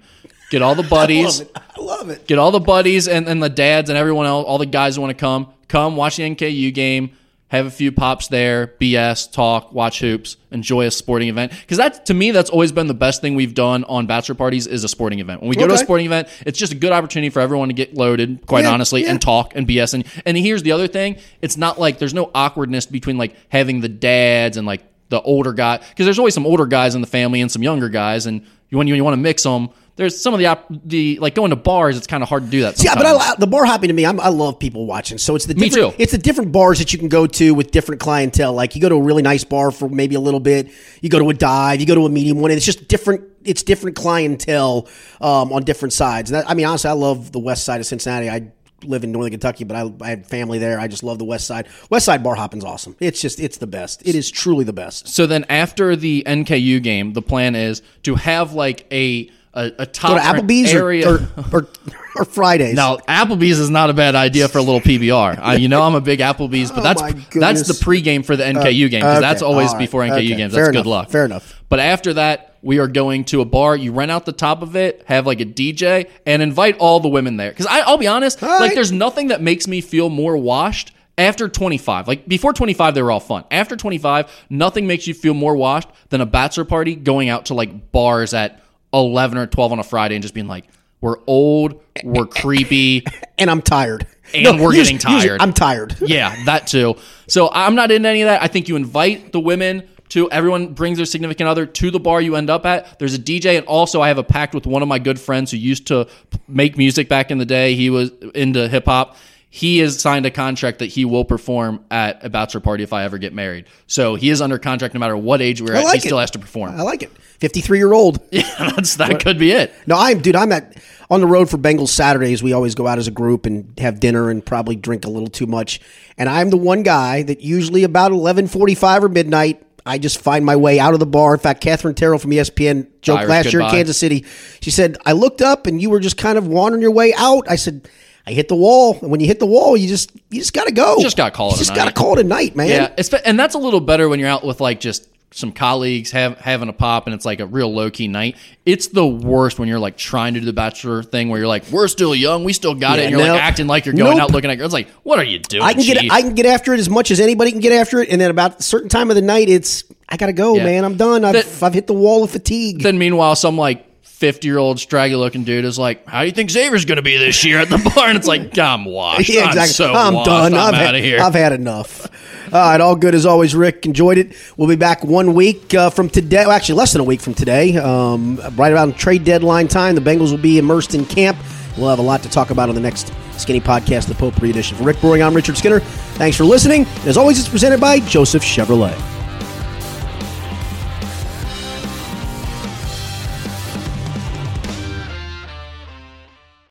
Get all the [laughs] buddies. I love it. get all the buddies and, and the dads and everyone else, all the guys who want to come, come watch the NKU game, have a few pops there, BS, talk, watch hoops, enjoy a sporting event. Because that to me, that's always been the best thing we've done on bachelor parties is a sporting event. When we go to a sporting event, it's just a good opportunity for everyone to get loaded, quite Yeah, honestly, yeah. and talk and BS. And and here's the other thing: it's not like there's no awkwardness between like having the dads and like the older guy because there's always some older guys in the family and some younger guys, and you, when you, you want to mix them. There's some of the op- the like going to bars. It's kind of hard to do that. Yeah, but I, the bar hopping to me, I'm, I love people watching. So it's the Me different, too. It's the different bars that you can go to with different clientele. Like you go to a really nice bar for maybe a little bit. You go to a dive. You go to a medium one. And it's just different. It's different clientele um, on different sides. And that, I mean, honestly, I love the west side of Cincinnati. I live in northern Kentucky, but I, I had family there. I just love the west side. West side bar hopping's awesome. It's just it's the best. It is truly the best. So then after the NKU game, the plan is to have like a a, a top Go to Applebee's area. or, or, or Fridays. now, Applebee's is not a bad idea for a little PBR. Uh, [laughs] you know, I'm a big Applebee's, but Oh that's my that's the pregame for the NKU game because okay. that's always right. before NKU Okay. games. Fair That's enough. good luck. Fair enough. But after that, we are going to a bar. You rent out the top of it, have like a DJ, and invite all the women there. Because I'll be honest, like right. there's nothing that makes me feel more washed after 25. Like before 25, they were all fun. After 25, nothing makes you feel more washed than a bachelor party going out to like bars at 11 or 12 on a Friday and just being like, we're old, we're creepy. [laughs] and I'm tired. And we're usually- getting usually tired. I'm tired. Yeah, that too. So I'm not into any of that. I think you invite the women to everyone brings their significant other to the bar you end up at. There's a DJ, and also I have a pact with one of my good friends who used to make music back in the day. He was into hip hop. He has signed a contract that he will perform at a bachelor party if I ever get married. So he is under contract no matter what age we're I at. like he still has to perform. I like it. 53 year old. [laughs] Yeah, that's that could be it. No, I'm dude. I'm at on the road for Bengals Saturdays. We always go out as a group and have dinner and probably drink a little too much. And I'm the one guy that usually about 11:45 or midnight, I just find my way out of the bar. In fact, Katherine Terrell from ESPN joked Irish last year in. Kansas City. She said, "I looked up and you were just kind of wandering your way out." I said. I hit the wall, and when you hit the wall, you just you just got to go. just gotta call it You just night. got to call it a night, man. Yeah, and that's a little better when you're out with like just some colleagues have, having a pop and it's like a real low key night. It's the worst when you're like trying to do the bachelor thing where you're like, we're still young, we still got it, and you're no. like acting like you're going Nope. out looking at girls. Like, what are you doing? I can get? I can get after it as much as anybody can get after it, and then about a certain time of the night, it's I gotta go, Yeah. man. I'm done. I've, That- I've hit the wall of fatigue. then meanwhile, some like 50 year old straggly looking dude is like, How do you think Xavier's going to be this year at the [laughs] bar? And It's like, [laughs] I'm washed. Yeah, exactly. I'm so I'm washed. done. I'm I've out had, of here. I've had enough. All right, all good as always, Rick. Enjoyed it. We'll be back one week uh, from today. Well, actually, less than a week from today. Um, right around trade deadline time, the Bengals will be immersed in camp. We'll have a lot to talk about on the next Skinny Podcast, the Potpourri edition. For Rick Broering, I'm Richard Skinner. Thanks for listening. As always, it's presented by Joseph Chevrolet.